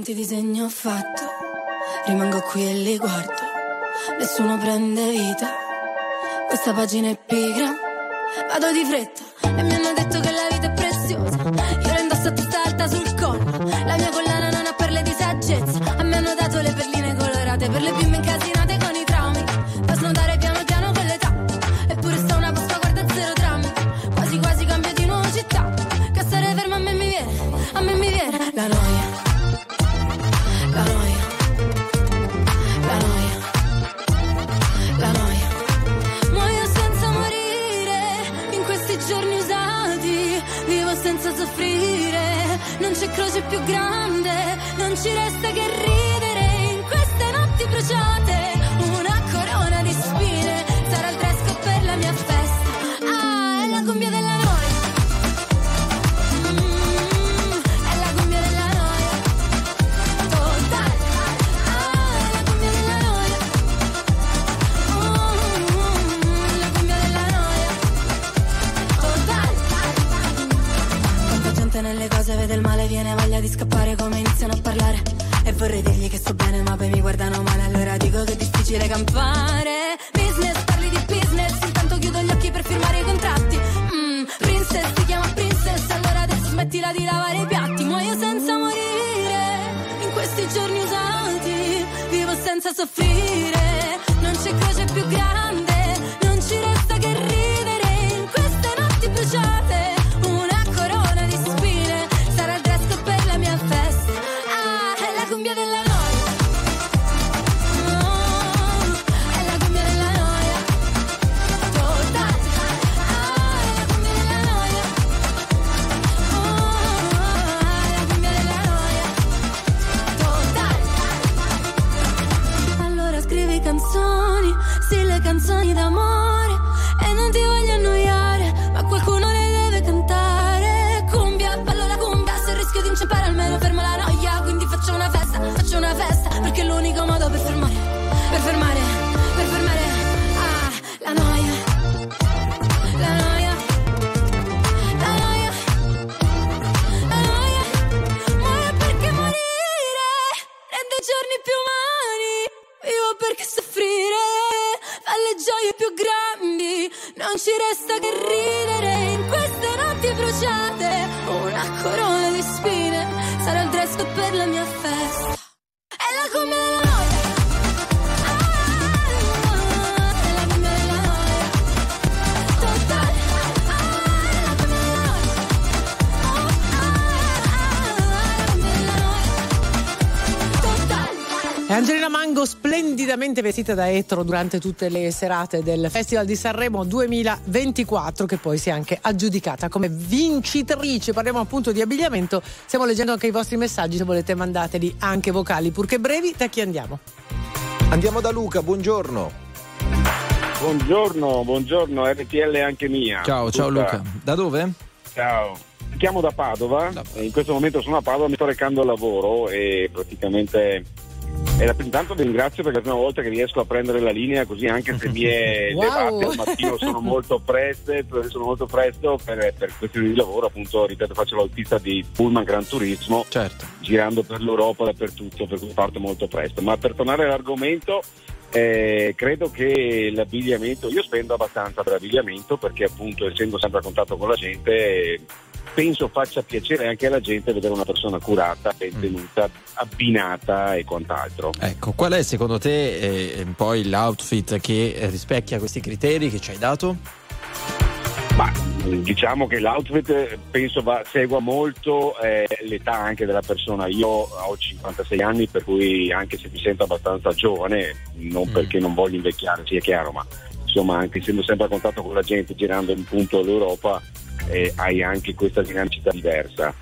quanti disegni ho fatto, rimango qui e li guardo, nessuno prende vita, questa pagina è pigra, vado di fretta e mi hanno detto che la vita è preziosa, io la indosso a testa alta sul collo, la mia collana croce più grande, non ci resta che di scappare come iniziano a parlare. E vorrei dirgli che sto bene ma poi mi guardano male. Allora dico che è difficile campare splendidamente vestita da etro durante tutte le serate del Festival di Sanremo 2024 che poi si è anche aggiudicata come vincitrice. Parliamo appunto di abbigliamento, stiamo leggendo anche i vostri messaggi se volete mandateli anche vocali purché brevi. Da chi andiamo? Andiamo da Luca, buongiorno. Buongiorno, buongiorno, RTL anche mia. Ciao, ciao Luca. Da dove? Ciao. Mi chiamo da Padova, e in questo momento sono a Padova, mi sto recando al lavoro e praticamente e la- intanto vi ringrazio perché è la prima volta che riesco a prendere la linea così anche se mie Wow. levate al mattino sono molto preste, sono molto presto per, per questioni di lavoro, appunto ripeto faccio l'autista di Pullman Gran Turismo Certo. girando per l'Europa dappertutto, per cui parto molto presto. Ma per tornare all'argomento, eh, credo che l'abbigliamento, io spendo abbastanza per l'abbigliamento perché appunto essendo sempre a contatto con la gente, eh, penso faccia piacere anche alla gente vedere una persona curata, ben tenuta, abbinata e quant'altro. Ecco, qual è secondo te eh, poi l'outfit che rispecchia questi criteri che ci hai dato? Ma diciamo che l'outfit penso va, segua molto eh, l'età anche della persona. Io ho 56 anni, per cui anche se mi sento abbastanza giovane, non Mm. perché non voglio invecchiare, sia chiaro, ma insomma anche essendo sempre a contatto con la gente, girando in punto l'Europa, eh, hai anche questa dinamicità diversa.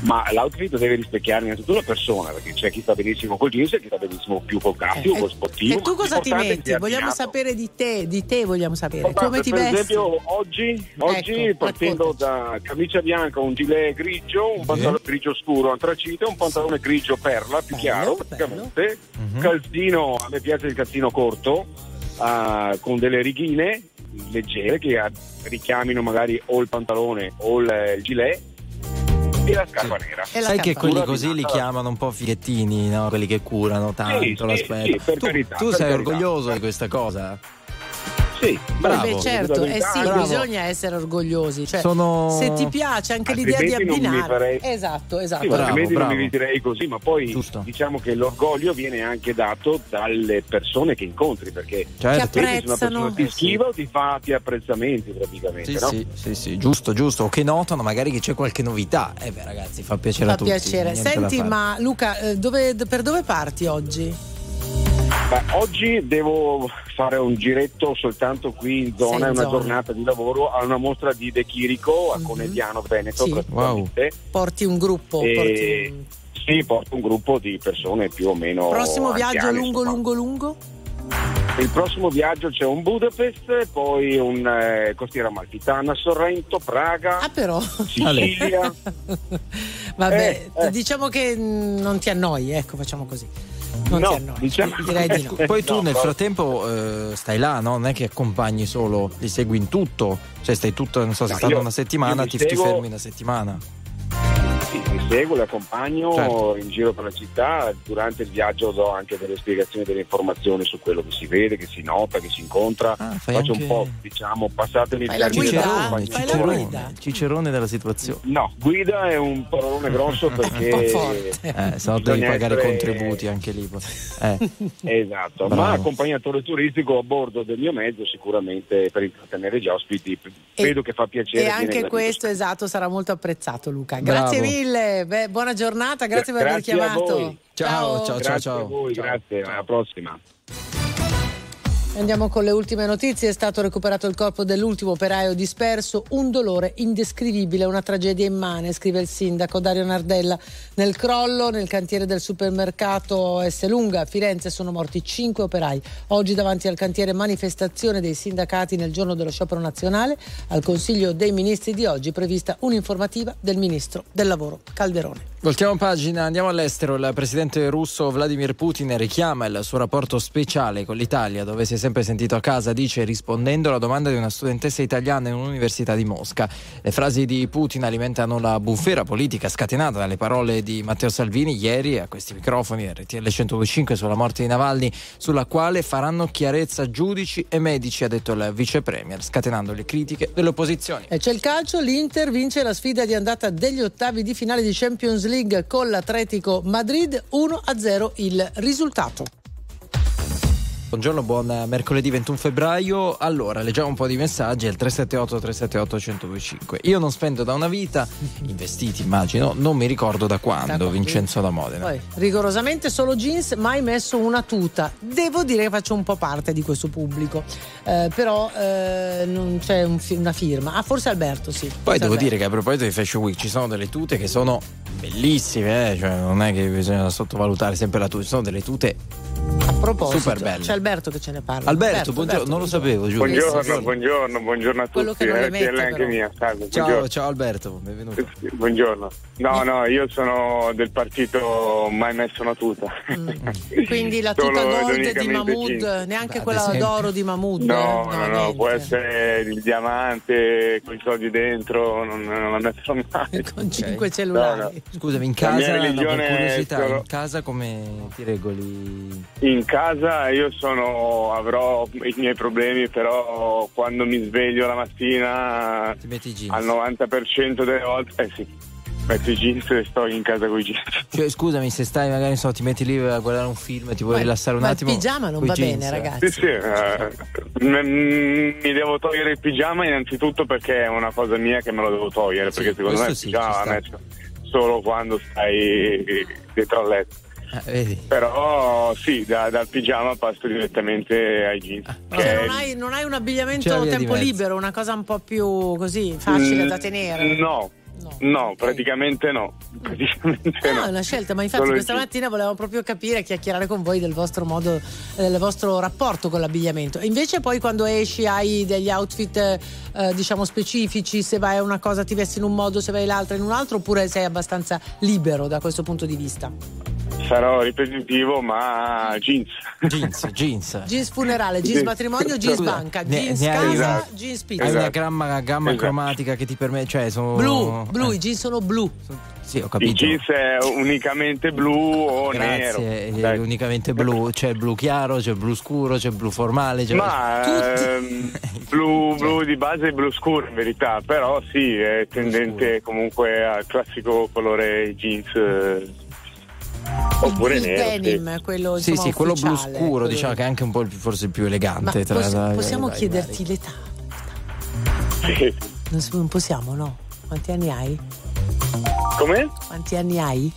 Ma l'outfit deve rispecchiare innanzitutto la persona, perché c'è chi sta benissimo col jeans e chi sta benissimo più col classico, Eh, col sportivo. e tu cosa ti metti? Vogliamo sapere di te, di te vogliamo sapere. Guarda, Come ti per vesti? esempio oggi, oggi Ecco, partendo raccontaci. da camicia bianca, un gilet grigio, un pantalone grigio scuro antracite, un pantalone grigio perla più Bello, chiaro bello. praticamente, Mhm. calzino, a me piace il calzino corto, ah, con delle righine leggere che richiamino magari o il pantalone o il, il gilet e la scarpa nera. E la Sai che quelli così li chiamano un po' fighettini, no? Quelli che curano tanto Sì, sì, l'aspetto. sì, per tu carità, tu per sei carità. orgoglioso di questa cosa? Sì, Bravo. Beh, certo, eh sì, Bravo. bisogna essere orgogliosi. Cioè, Sono- Se ti piace anche l'idea di abbinare. farei- Esatto, esatto. Sì, ma Bravo, altrimenti bravo. non mi direi così, ma poi Giusto. diciamo che l'orgoglio viene anche dato dalle persone che incontri, perché Certo. Che se una persona apprezzano. ti Eh sì. schiva o ti fa ti apprezzamenti praticamente, Sì, no? sì, sì, sì, giusto, giusto. O che notano magari che c'è qualche novità. Eh beh, ragazzi, fa piacere Fa a tutti. piacere. niente da Senti, ma Luca, eh, dove- per dove parti oggi? Beh, oggi devo fare un giretto soltanto qui in zona, è una zona. giornata di lavoro a una mostra di De Chirico a Mhm. Conegliano Veneto Sì. praticamente. Porti un gruppo? E- porti un- Sì, porto un gruppo di persone più o meno. Prossimo viaggio anziane, lungo, lungo, lungo? Il prossimo viaggio c'è un Budapest, poi un eh, Costiera Amalfitana, Sorrento, Praga, Ah, però. Sicilia. Vabbè, Eh, eh. diciamo che mm, non ti annoi, ecco, facciamo così. Non No, ti diciamo- Direi di no. Poi tu No, nel frattempo eh, stai là, no? Non è che accompagni solo, li segui in tutto. Cioè stai tutto, non so, sei No, stato io- una settimana, ti, ti seguo- fermi una settimana. Sì, mi seguo, le accompagno Certo. in giro per la città. Durante il viaggio do anche delle spiegazioni, delle informazioni su quello che si vede, che si nota, che si incontra. Ah, Faccio anche- un po', diciamo, passatemi il Fai la guida? da Cicerone, Fai la accompagnatore. guida? cicerone, cicerone della situazione. No, guida è un parolone grosso perché Un po' forte. Eh, se no devi pagare essere- contributi anche lì. Eh. Esatto, Bravo. ma accompagnatore turistico a bordo del mio mezzo sicuramente per intrattenere gli ospiti credo che fa piacere. E anche questo, esatto, sarà molto apprezzato, Luca. Bravo. Grazie mille, beh, buona giornata, grazie per aver Grazie a chiamato. voi. Ciao, ciao, Grazie ciao. a voi, Ciao. grazie, alla prossima. Andiamo con le ultime notizie. È stato recuperato il corpo dell'ultimo operaio disperso. Un dolore indescrivibile, una tragedia immane, scrive il sindaco Dario Nardella. Nel crollo, nel cantiere del supermercato Esselunga a Firenze sono morti cinque operai. Oggi davanti al cantiere manifestazione dei sindacati nel giorno dello sciopero nazionale. Al Consiglio dei Ministri di oggi prevista un'informativa del Ministro del Lavoro Calderone. Voltiamo pagina, andiamo all'estero. Il presidente russo Vladimir Putin richiama il suo rapporto speciale con l'Italia, dove si è sempre sentito a casa, dice rispondendo alla domanda di una studentessa italiana in un'università di Mosca. Le frasi di Putin alimentano la bufera politica scatenata dalle parole di Matteo Salvini ieri a questi microfoni RTL 1025 sulla morte di Navalny, sulla quale faranno chiarezza giudici e medici, ha detto il vice premier, scatenando le critiche delle opposizioni. E c'è il calcio, l'Inter vince la sfida di andata degli ottavi di finale di Champions League con l'Atletico Madrid 1-0 il risultato. Buongiorno, buon mercoledì 21 febbraio. Allora, leggiamo un po' di messaggi al 378 378 1025. Io non spendo da una vita, investiti immagino, non mi ricordo da quando? Vincenzo da Modena. Poi, rigorosamente solo jeans, mai messo una tuta. Devo dire che faccio un po' parte di questo pubblico, Eh, però eh, non c'è un fi- una firma. Ah, forse Alberto, sì. Poi Forse devo Alberto. dire che a proposito di Fashion Week ci sono delle tute che sono bellissime, eh? cioè non è che bisogna sottovalutare sempre la tuta, ci sono delle tute A proposito, super belle. c'è Alberto che ce ne parla. Alberto, buongiorno, non lo sapevo, giuro. Buongiorno, buongiorno, buongiorno a Quello tutti. che non le RTL mette, anche mia, salve. Ciao, buongiorno. ciao Alberto, benvenuto. Sì, Buongiorno. No, no, io sono del partito mai messo una tuta. Mm. Quindi la tuta gold di Mahmood, neanche Beh, quella d'oro di Mahmood. No, eh? no, no, può essere il diamante con i soldi dentro, non, non la metterò mai. Con cinque cellulari. No, no. Scusami, in La mia casa, no, per religione è curiosità, solo- in casa come ti regoli? In casa io sono, avrò i miei problemi, però quando mi sveglio la mattina Ti metti i jeans? al 90% delle volte, eh sì, metto i jeans e sto in casa con i jeans. Cioè, scusami, se stai magari non so, ti metti lì a guardare un film e ti vuoi Ma- rilassare un ma attimo. il pigiama non va jeans, bene, ragazzi. Sì, sì, eh, m- mi devo togliere il pigiama innanzitutto perché è una cosa mia che me lo devo togliere, Sì, perché secondo me il sì, pigiama sta. messo solo quando stai dietro al letto. Vedi? Però sì, da- dal pigiama passo direttamente ai jeans. che Cioè, non, hai, non hai un abbigliamento tempo libero, una cosa un po' più così facile Mm, da tenere. No, No, no, praticamente no. Praticamente No, no. è una scelta, ma infatti Solo questa mattina volevamo proprio capire, chiacchierare con voi del vostro modo, eh, del vostro rapporto con l'abbigliamento. E invece poi quando esci hai degli outfit eh, diciamo specifici, se vai a una cosa ti vesti in un modo, se vai l'altra in un altro, oppure sei abbastanza libero da questo punto di vista? Sarò ripetitivo, ma jeans. Jeans, jeans. Jeans funerale, jeans matrimonio, jeans banca, ne- jeans ne hai- casa, Esatto. jeans Hai pizza. una Esatto. gamma, gamma Esatto. cromatica che ti permette, cioè sono Blu, blu, eh, i jeans sono blu. Sì, ho Il capito. jeans è unicamente blu o nero. Grazie, è Dai. unicamente blu, c'è il blu chiaro, c'è il blu scuro, c'è il blu formale, c'è Ma ehm, blu, blu di base è blu scuro in verità, però sì, è tendente comunque al classico colore jeans. eh, Oppure il nero. sì. denim, quello Sì, insomma, sì, quello blu scuro, quello- diciamo che è anche un po' più- forse il più Ma elegante tra poss- tra- possiamo tra i chiederti vari. l'età? Sì. Non, si- non possiamo, no? Quanti anni hai? Come? Quanti anni hai?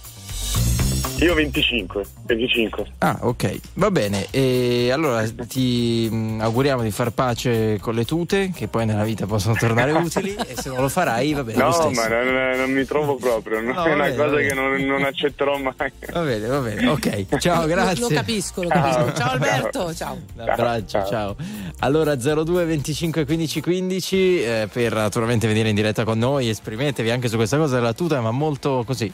Io 25, 25. Ah, ok, va bene. E allora ti mh, auguriamo di far pace con le tute, che poi nella vita possono tornare utili, e se non lo farai, va bene. lo No, ma non, non mi trovo proprio, no? È una vabbè, cosa che non, non accetterò mai. Va bene, va bene, ok. Ciao, Lo- grazie. Lo, capisco, lo capisco. Ciao. Ciao Alberto, ciao. Un abbraccio, Ciao. ciao. Allora 02 25 15 15 eh, per naturalmente venire in diretta con noi, esprimetevi anche su questa cosa della tuta, ma molto così.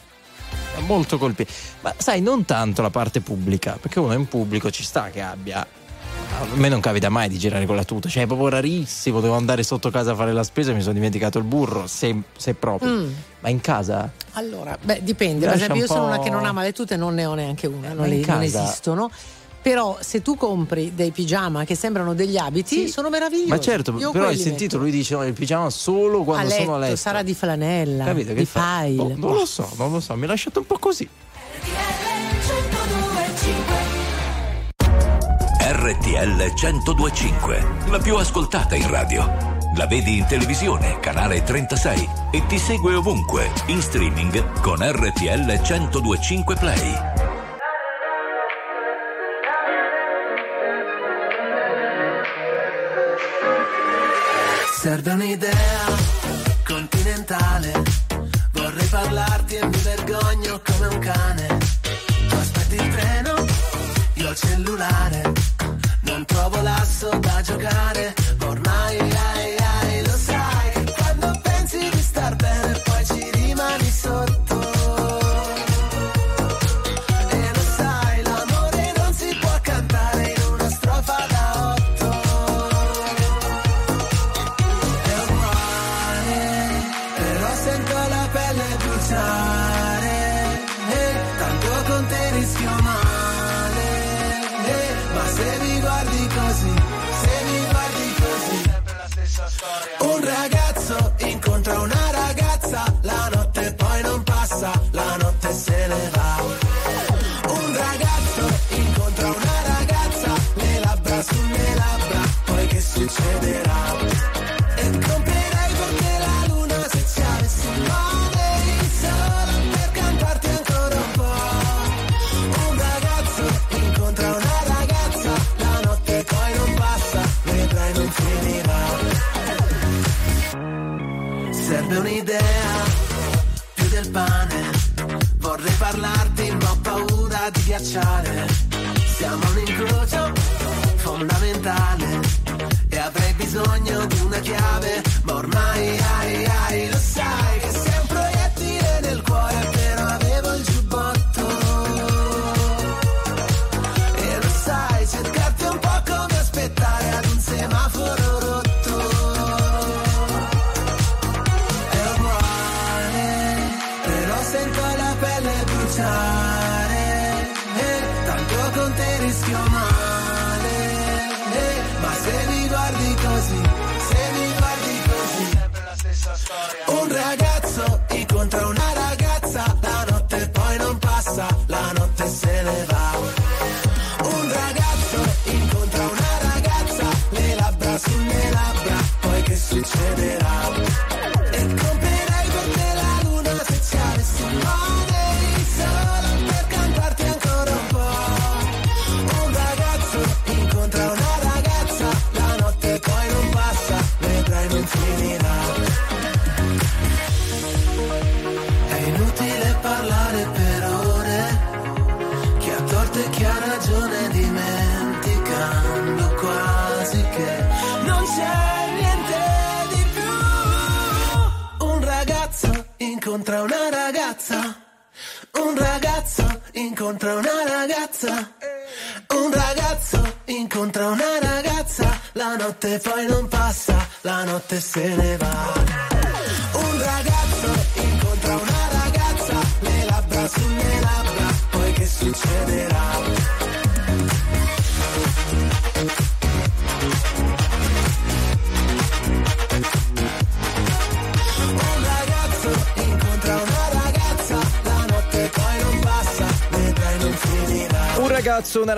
Molto colpito. Ma sai, non tanto la parte pubblica, perché uno in pubblico ci sta che abbia. A me non capita mai di girare con la tuta, cioè è proprio rarissimo. Devo andare sotto casa a fare la spesa e mi sono dimenticato il burro, se, se proprio. Mm. Ma in casa? Allora, beh, dipende. Per esempio, io sono una che non ama le tute, non ne ho neanche una, Ma non, le- non esistono. Però se tu compri dei pigiama che sembrano degli abiti, Sì. sono meravigliosi. Ma certo, Io però hai sentito, metto. lui dice no, il pigiama solo a quando letto, sono a letto. sarà di flanella, Capito? di Che fa? file. Boh, non lo so, non lo so, mi ha lasciato un po' così. RTL 1025, la più ascoltata in radio. La vedi in televisione, canale 36 e ti segue ovunque, in streaming con RTL 1025 Play. Serve un'idea continentale. Vorrei parlarti e mi vergogno come un cane. Aspetti il treno, io il cellulare. Non trovo l'asso da giocare. Ormai ai, rischio male. ma se mi guardi così, se mi guardi così. Un ragazzo incontra una ragazza, paura di ghiacciare. Siamo un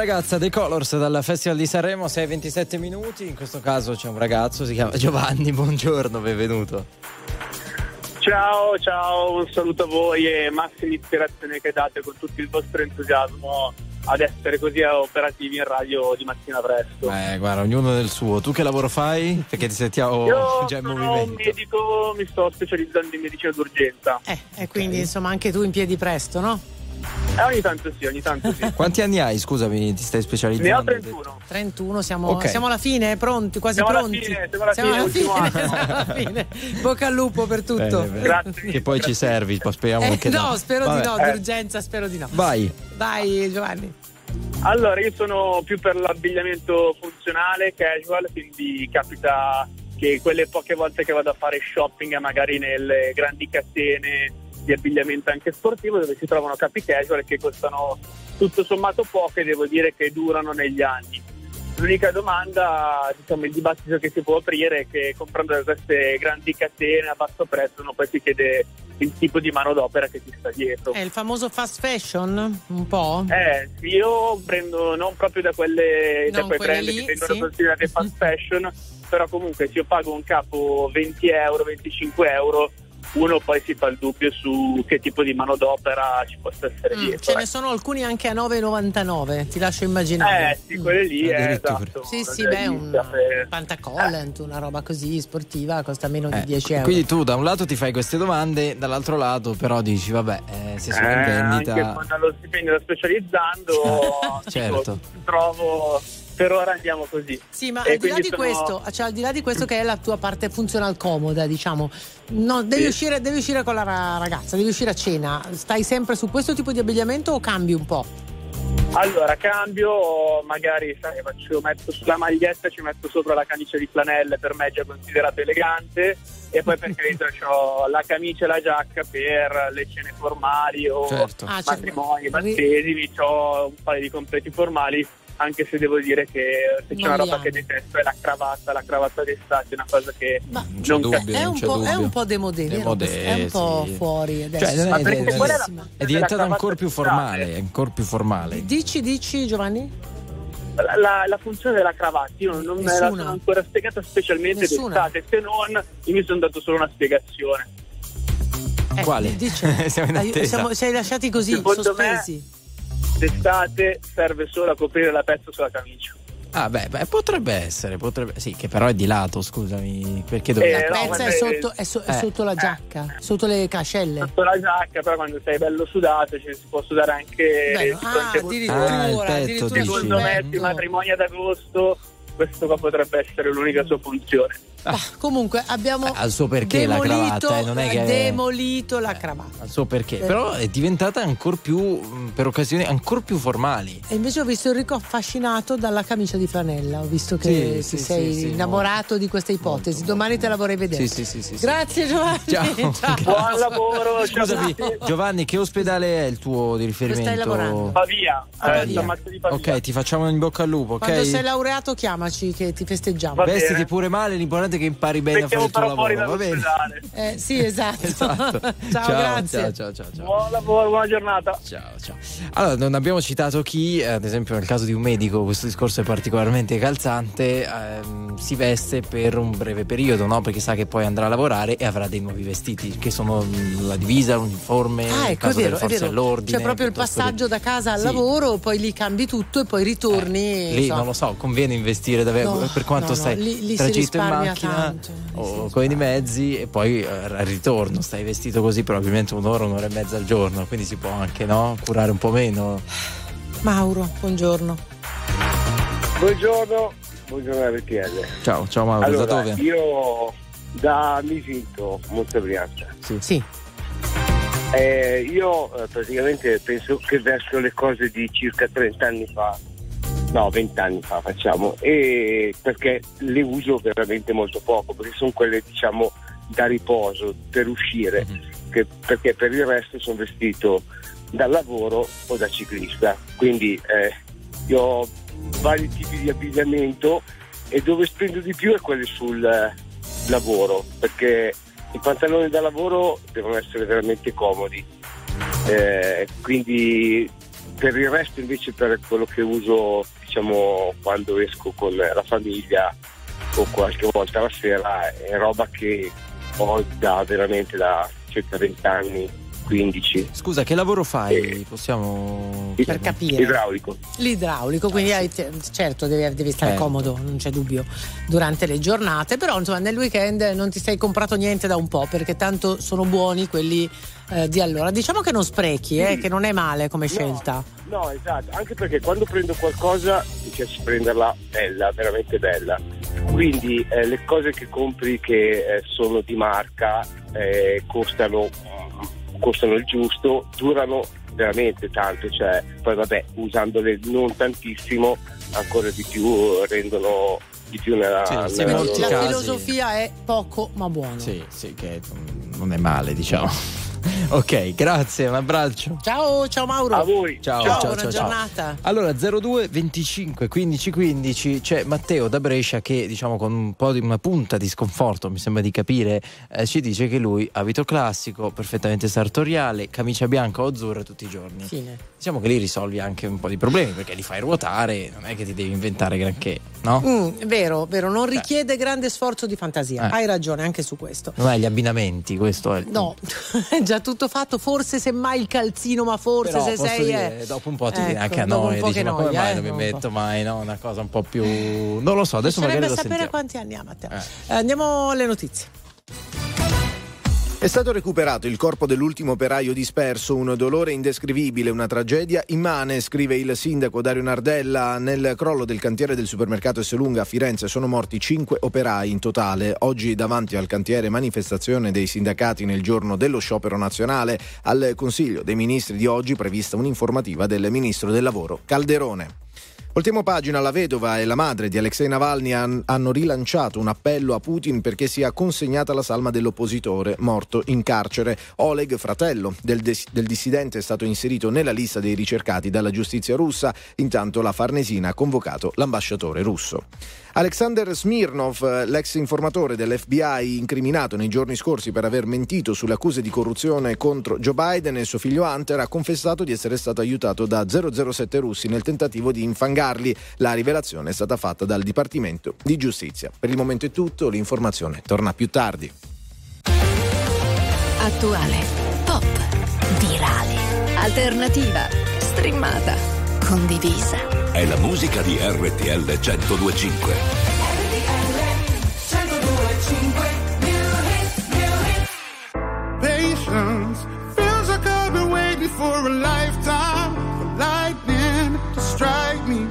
ragazza dei Colors dal Festival di Sanremo, 6-27 minuti. In questo caso c'è un ragazzo, si chiama Giovanni. Buongiorno, benvenuto. Ciao, ciao, un saluto a voi e massima ispirazione che date con tutto il vostro entusiasmo ad essere così operativi in radio di mattina presto. Eh, guarda, ognuno del suo. Tu che lavoro fai? Perché ti sentiamo Io già in sono un movimento. medico, mi sto specializzando in medicina d'urgenza. Eh, e quindi insomma anche tu in piedi presto, no? Eh, ogni tanto sì, ogni tanto sì. Quanti anni hai? Scusami, ti stai Ne ho specializzando? 31. 31, siamo, Ok. siamo alla fine, pronti, quasi Siamo alla pronti. fine, siamo alla fine, ultimo anno. siamo alla fine. Bocca al lupo per tutto. Bene, bene. Grazie. Che poi ci servi, poi speriamo Eh, che no, spero Vabbè. di no, d'urgenza spero di no. Vai. Vai Giovanni. Allora, io sono più per l'abbigliamento funzionale, casual, quindi capita che quelle poche volte che vado a fare shopping, magari nelle grandi catene di abbigliamento anche sportivo, dove si trovano capi casual che costano tutto sommato poco e devo dire che durano negli anni. L'unica domanda, diciamo, il dibattito che si può aprire è che comprando da queste grandi catene a basso prezzo uno poi si chiede il tipo di manodopera che ci sta dietro. È il famoso fast fashion, un po'? Eh, sì, io prendo non proprio da quelle da Non quei quelle brand lì, che vengono sì. considerate fast fashion, però comunque se io pago un capo 20 euro, 25 euro, uno poi si fa il dubbio su che tipo di manodopera ci possa essere Mm, dietro. ce ne eh. sono alcuni anche a 9,99, ti lascio immaginare. Eh sì, quelle lì, eh, Addirittura. esatto. Sì, sì, beh, un eh, pantacollent, una roba così sportiva, costa meno di Eh, 10 euro. Quindi tu da un lato ti fai queste domande, dall'altro lato però dici vabbè, eh, se sono in eh, vendita... anche con lo stipendio da specializzando, Certo. dico, trovo per ora andiamo così. Sì, ma E al di, là quindi di sono- questo, cioè al di là di questo che è la tua parte funzional comoda, diciamo, no, devi, Sì. uscire, devi uscire con la ra- ragazza, devi uscire a cena, stai sempre su questo tipo di abbigliamento o cambi un po'? Allora, cambio, magari sai, faccio, metto sulla maglietta, ci metto sopra la camicia di flanelle, per me è già considerato elegante, e poi per carità ho la camicia e la giacca per le cene formali o Certo. Ah, cioè, matrimoni, ri- battesimi, ho un paio di completi formali, anche se devo dire che se c'è Non una roba che detesto è la cravatta, la cravatta d'estate è una cosa che Ma Non dubbio, capisco. è, non un po', è un po' demodé, è un po' sì. fuori adesso. Cioè, non Ma è- perché è- qual è la è diventata ancora più formale, ancora più formale. Dici, dici Giovanni? la, la- la funzione della cravatta io non, non me la Nessuna. sono ancora spiegata specialmente Nessuna. d'estate se non io mi sono dato solo una spiegazione Eh, Quale? dici- Siamo in attesa. siamo- sei lasciati così, Secondo me- sospesi. D'estate serve solo a coprire la pezza sulla camicia Ah, beh, beh, potrebbe essere, potrebbe. Sì, che però è di lato, scusami. Perché Eh, dovrebbe. La no, pezza ma è sotto, è so- è eh. sotto la giacca, sotto le cascelle. sotto la giacca però quando sei bello sudato ci si può sudare anche Bello. Ah, addirittura, Ah, il petto, addirittura secondo me stupendo. sui matrimoni ad agosto questo qua potrebbe essere l'unica sua funzione Bah, comunque abbiamo Eh, al suo perché la demolito, cravatta, eh, non è che- demolito la cravatta. Al suo perché. Eh. Però è diventata ancora più, mh, per occasioni, ancora più formali. E invece ho visto Enrico affascinato dalla camicia di flanella. Ho visto che Sì, ti sì, sei sì, innamorato di questa ipotesi. molto, Domani te la vorrei vedere. Sì, sì, sì, sì, sì. Grazie Giovanni. Ciao. buon lavoro ciao Scusami, tutti. Giovanni, che ospedale è il tuo di riferimento? stai lavorando? Pavia, Ah, eh, Pavia. Ok, ti facciamo in bocca al lupo, ok? Quando sei laureato chiamaci che ti festeggiamo. Va Vestiti bene. pure male, l'importante che impari bene a fare mettiamo il tuo lavoro, va bene? Eh, sì, esatto. Esatto. ciao, grazie. Ciao, ciao, ciao, ciao. buon lavoro buona giornata Ciao, ciao. Allora, non abbiamo citato chi, eh, ad esempio nel caso di un medico, questo discorso è particolarmente calzante, ehm, si veste per un breve periodo, no? Perché sa che poi andrà a lavorare e avrà dei nuovi vestiti, che sono mm, la divisa, l'uniforme, Ah, ecco, è caso vero, delle è forze vero. dell'ordine. C'è proprio il passaggio che- da casa al Sì. lavoro, poi lì cambi tutto e poi ritorni. Eh, lì so. non lo so, conviene investire davvero No, per quanto no, no, stai lì- lì si tragitto in risparmia macchina tanto. Si o con i mezzi e poi eh, al ritorno stai vestito così probabilmente un'ora, un'ora e mezza al giorno, quindi si può anche no, curare un po' meno. Mauro, buongiorno. Buongiorno, buongiorno RTL. Ciao, ciao Mauro, da Allora, dove? io da Misinto, Montebrianza. Sì. Sì. Eh, io eh, praticamente penso che verso le cose di circa 30 anni fa, no 20 anni fa facciamo, e perché le uso veramente molto poco, perché sono quelle diciamo da riposo, per uscire, che- perché per il resto sono vestito da lavoro o da ciclista. Quindi eh, io ho vari tipi di abbigliamento e dove spendo di più è quelli sul eh, lavoro, perché i pantaloni da lavoro devono essere veramente comodi. Eh, quindi per il resto invece per quello che uso diciamo quando esco con la famiglia o qualche volta la sera è roba che ho da veramente da circa 20 anni, 15. Scusa, che lavoro fai? Possiamo. Per capire. Idraulico. L'idraulico, quindi hai- certo devi, devi stare Eh. comodo, non c'è dubbio, durante le giornate, però insomma nel weekend non ti sei comprato niente da un po' perché tanto sono buoni quelli eh, di allora. Diciamo che non sprechi, eh, Sì. che non è male come scelta. No, esatto, anche perché quando prendo qualcosa mi piace prenderla bella, veramente bella. Quindi eh, le cose che compri che eh, sono di marca eh, costano, costano il giusto, durano veramente tanto, cioè poi vabbè usandole non tantissimo ancora di più eh, rendono di più nella, Sì, sì, nella La casi. filosofia è poco ma buono. Sì, sì, che non è male, diciamo. Ok, grazie, un abbraccio. Ciao, ciao Mauro. A voi. Ciao, Ciao, ciao, buona ciao, ciao. giornata. Allora 02 25 15 15 c'è Matteo da Brescia che diciamo con un po' di una punta di sconforto mi sembra di capire eh, ci dice che lui abito classico perfettamente sartoriale camicia bianca o azzurra tutti i giorni Fine. diciamo che lì risolvi anche un po' di problemi perché li fai ruotare non è che ti devi inventare granché no? Mm, vero, vero, non richiede grande sforzo di fantasia. Eh. Hai ragione anche su questo. non hai gli abbinamenti questo è il No, è già tutto fatto, forse semmai il calzino, ma forse Però se sei... dire, eh, dopo un po' ti ecco, viene anche a noi dici ma come noia, mai eh, non mi metto mai no? una cosa un po' più non lo so adesso magari lo sapere sentiamo quanti anni ha Matteo. Eh. Eh, andiamo alle notizie. È stato recuperato il corpo dell'ultimo operaio disperso, un dolore indescrivibile, una tragedia immane, scrive il sindaco Dario Nardella. Nel crollo del cantiere del supermercato Esselunga a Firenze sono morti cinque operai in totale. Oggi davanti al cantiere manifestazione dei sindacati nel giorno dello sciopero nazionale. Al Consiglio dei Ministri di oggi prevista un'informativa del Ministro del Lavoro Calderone. Voltiamo pagina, la vedova e la madre di Alexei Navalny han- hanno rilanciato un appello a Putin perché sia consegnata la salma dell'oppositore morto in carcere. Oleg, fratello del, des- del dissidente, è stato inserito nella lista dei ricercati dalla giustizia russa, intanto la Farnesina ha convocato l'ambasciatore russo. Alexander Smirnov, l'ex informatore dell'FBI incriminato nei giorni scorsi per aver mentito sulle accuse di corruzione contro Joe Biden e suo figlio Hunter, ha confessato di essere stato aiutato da 007 russi nel tentativo di infangarli. La rivelazione è stata fatta dal Dipartimento di Giustizia. Per il momento è tutto, l'informazione torna più tardi. Attuale, pop, virale, alternativa, streamata, condivisa. È la musica di RTL 1025. Patience feels like I've been waiting for a lifetime lightning to strike me.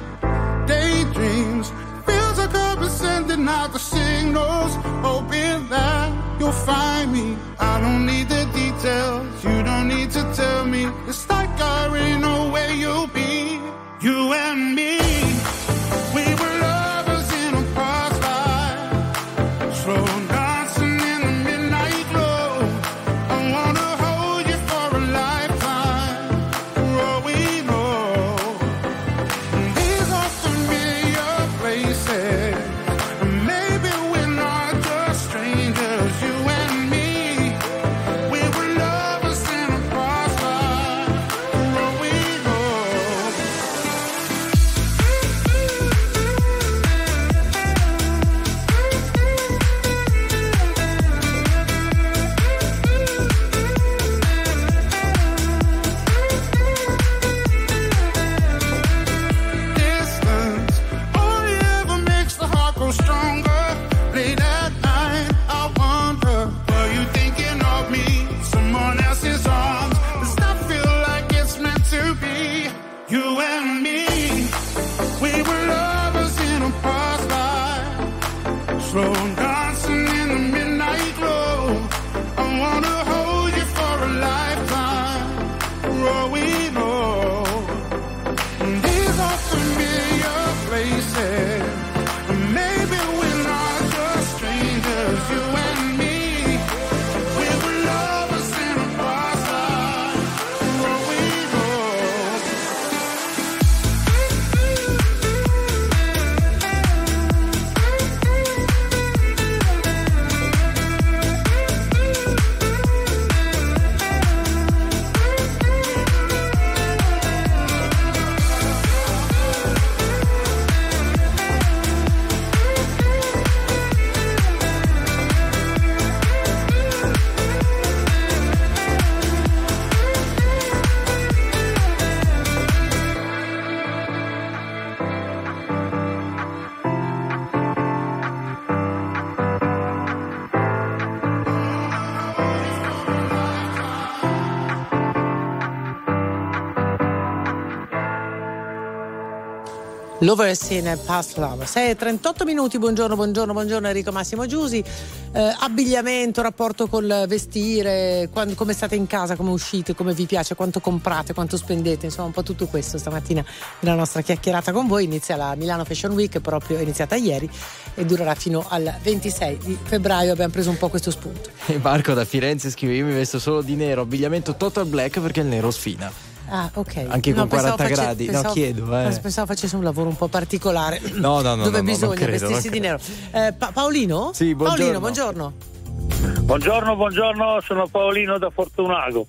Daydreams feels like I've been sending out the signals, hoping that you'll find me. I don't need the details, you don't need to tell me. It's like I already know where you'll be. You road Lovers in Past Love. 6 38 minuti, buongiorno, buongiorno, buongiorno Enrico Massimo Giusi. Eh, abbigliamento, rapporto col vestire, quando, come state in casa, come uscite, come vi piace, quanto comprate, quanto spendete, insomma un po' tutto questo stamattina nella nostra chiacchierata con voi. Inizia la Milano Fashion Week, proprio iniziata ieri e durerà fino al 26 di febbraio. Abbiamo preso un po' questo spunto. E Marco da Firenze scrive: Io mi vesto solo di nero, abbigliamento total black perché il nero sfina. Ah, ok. Anche con No, pensavo 40 face- gradi. pensavo- no, chiedo. Eh. Pensavo facesse un lavoro un po' particolare. No, no, no, Dove no, bisogna credo, vestirsi di nero. Eh, Pa- Paolino? Sì, buongiorno. Paolino, buongiorno. Buongiorno, buongiorno, sono Paolino da Fortunago.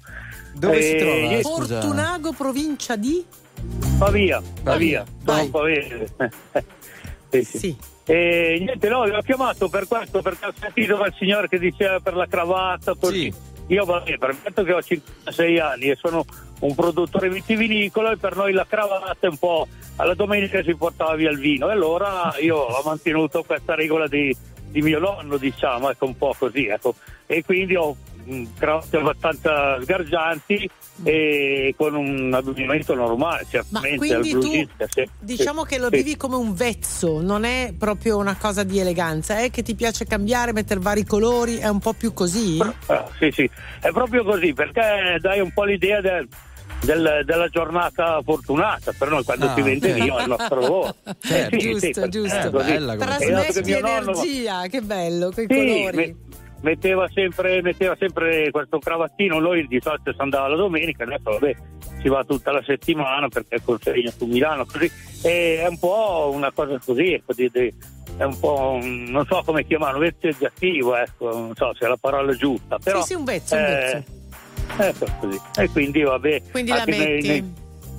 Dove si Eh, trova? Fortunago, provincia di? Pavia, Pavia, Pavia, sono pavese. sì, sì. Sì. E niente, no, l'ho chiamato per questo, perché ho sentito quel signore che diceva per la cravatta, così. Sì. Io vabbè, permetto che ho 56 anni e sono un produttore vitivinicolo e per noi la cravatta è un po'... Alla domenica si portava via il vino e allora io ho mantenuto questa regola di, di mio nonno, diciamo, ecco un po' così, ecco. E quindi ho cravatte abbastanza sgargianti e con un abbigliamento normale, Ma certamente. quindi al tu blusista, sì. diciamo che lo Sì. vivi come un vezzo, non è proprio una cosa di eleganza, è che ti piace cambiare, mettere vari colori, è un po' più così? Ah, sì, sì, è proprio così perché dai un po' l'idea del- del- della giornata fortunata per noi quando Ah. si vende vino è il nostro lavoro. Certo. Eh, sì, sì, giusto, per- giusto. eh, Trasmetti mio nonno- energia, che bello, quei Sì, colori. Me- metteva, sempre, metteva sempre questo cravattino, noi di solito si andava la domenica, adesso vabbè si va tutta la settimana perché è consegna su Milano, così. E è un po' una cosa così, ecco, è un po', un- non so come chiamarlo, vezzeggiativo, ecco, non so se è la parola giusta, però... sì, sì, un vezzo, un vezzo. ecco così. E quindi vabbè, Quindi la anche nei- metti. nei-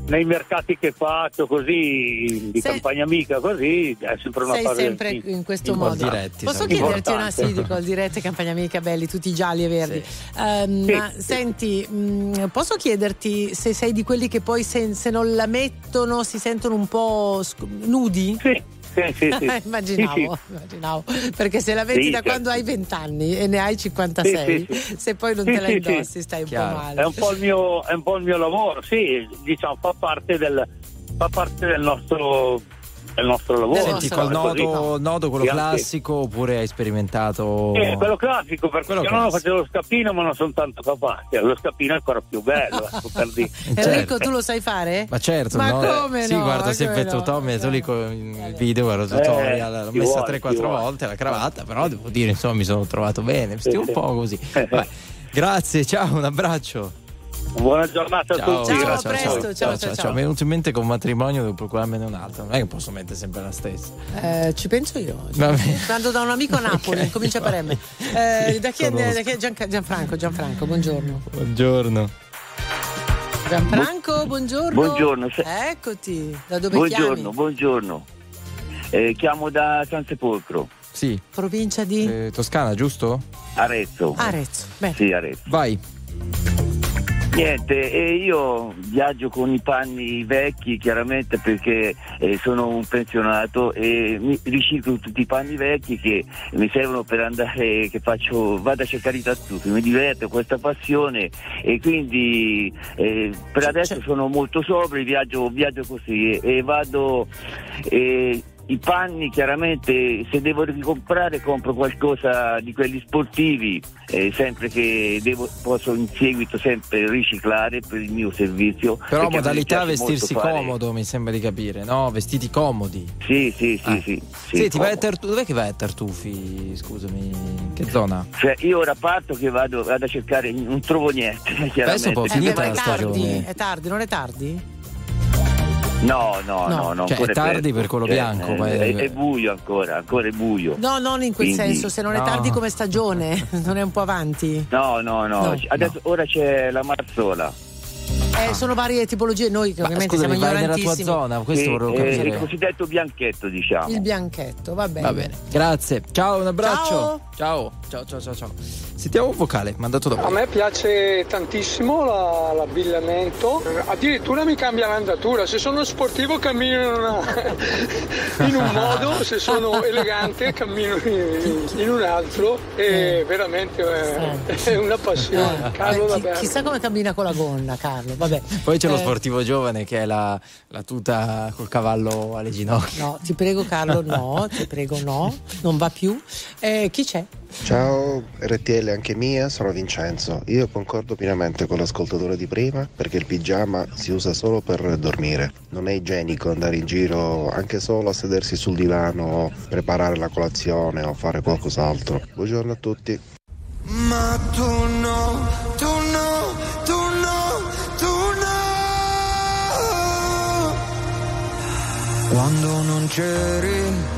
nei mercati che faccio così di Sei- campagna amica così è sempre una Sei cosa sempre sì. in questo In modo. diretti, Posso sempre. chiederti una sì, di col dirette campagna amica belli, tutti gialli e verdi. Ehm, Sì, ma sì. senti, mh, posso chiederti se sei di quelli che poi se, se non la mettono si sentono un po' sc- nudi? sì, sì, sì, sì. immaginavo, Sì, sì. immaginavo, perché se la Sì, da certo. quando hai 20 anni e ne hai 56, Sì, sì, sì. se poi non Sì, te la sì, sì. indossi stai un Chiaro. po' male. È un po' il mio, è un po' il mio lavoro, sì, diciamo, fa parte del, fa parte del nostro, del nostro lavoro. Senti, col nodo, nodo quello Sì, anche- classico oppure hai sperimentato. Sì, quello classico, perché Quello io non classico. facevo lo scappino, ma non sono tanto capace. Lo scappino è ancora più bello, ecco, per dire. Certo. Enrico, tu lo sai fare? Ma certo, Ma no? come Sì, no? guardo Ma sempre no? tutorial, tu lì con il video, guardo Eh, tutorial, l'ho ci messa vuole, 3-4 ci vuole. volte la cravatta, però devo dire, insomma, mi sono trovato bene, Sì, un sì. po' così. Vabbè, Grazie, ciao, un abbraccio. Buona giornata a Ciao, tutti. Ciao, grazie a presto, voi. ciao, ciao, ciao. Mi è venuto in mente che un matrimonio devo procurarmene un altro, non è che posso mettere sempre la stessa. Eh, ci penso io. Vado da un amico a Napoli, Ok, comincia per M. Eh, da chi è, da chi è Gian- Gianfranco? Gianfranco, buongiorno. Buongiorno. Gianfranco, buongiorno. Buongiorno, Eccoti. Da dove Buongiorno, chiami? buongiorno. Eh, chiamo da San Sepolcro, Sì, Provincia di eh, Toscana, giusto? Arezzo. Arezzo. Bene. Sì, Arezzo. Vai. Niente, e io viaggio con i panni vecchi chiaramente perché eh, sono un pensionato e mi riciclo tutti i panni vecchi che mi servono per andare, che faccio, vado a cercare i tartufi, mi diverto, questa passione e quindi eh, per adesso sono molto sobrio, viaggio, viaggio così e, e vado... eh, i panni chiaramente se devo ricomprare compro qualcosa di quelli sportivi eh, sempre che devo, posso in seguito sempre riciclare per il mio servizio Però modalità vestirsi fare- comodo, mi sembra di capire, no? Vestiti comodi. sì sì sì Ah. sì, sì, Senti, vai a comodo. Tartu- dov'è che vai a Tartufi? Scusami, in che zona? Cioè, io ora parto che vado, vado a cercare non trovo niente chiaramente un po' Eh, finita è la tardi, stagione. è tardi, non è tardi? No no No. no, no Cioè, è tardi presto. per quello bianco, eh, ma è, è- è buio ancora ancora è buio No, non in quel Quindi- senso, se non è tardi come stagione, non è un po' avanti. no no no, No, adesso ora c'è la marzola Eh, sono varie tipologie, noi Ma ovviamente scusami, siamo vai nella tua ignorantissimi. zona, questo Sì, volevo eh, capire. il cosiddetto bianchetto diciamo Il bianchetto, va bene. Va bene, grazie. Ciao, un abbraccio. Ciao. Ciao, ciao, ciao, ciao. Sentiamo un vocale mandato da A voi. me piace tantissimo la- l'abbigliamento, addirittura mi cambia l'andatura, se sono sportivo cammino in, una- in un modo, se sono elegante cammino in, in un altro e veramente è, è una passione. Carlo Eh, chi- chissà come cammina con la gonna, Carlo. Vabbè. Poi c'è lo Eh, sportivo giovane che è la, la tuta col cavallo alle ginocchia. No, ti prego, Carlo, no, ti prego, no, non va più. Eh, chi c'è? Ciao RTL anche mia, sono Vincenzo. Io concordo pienamente con l'ascoltatore di prima perché il pigiama si usa solo per dormire. Non è igienico andare in giro anche solo a sedersi sul divano, preparare la colazione o fare qualcos'altro. Buongiorno a tutti. Ma tu no, tu no, tu no, tu no. Quando non c'eri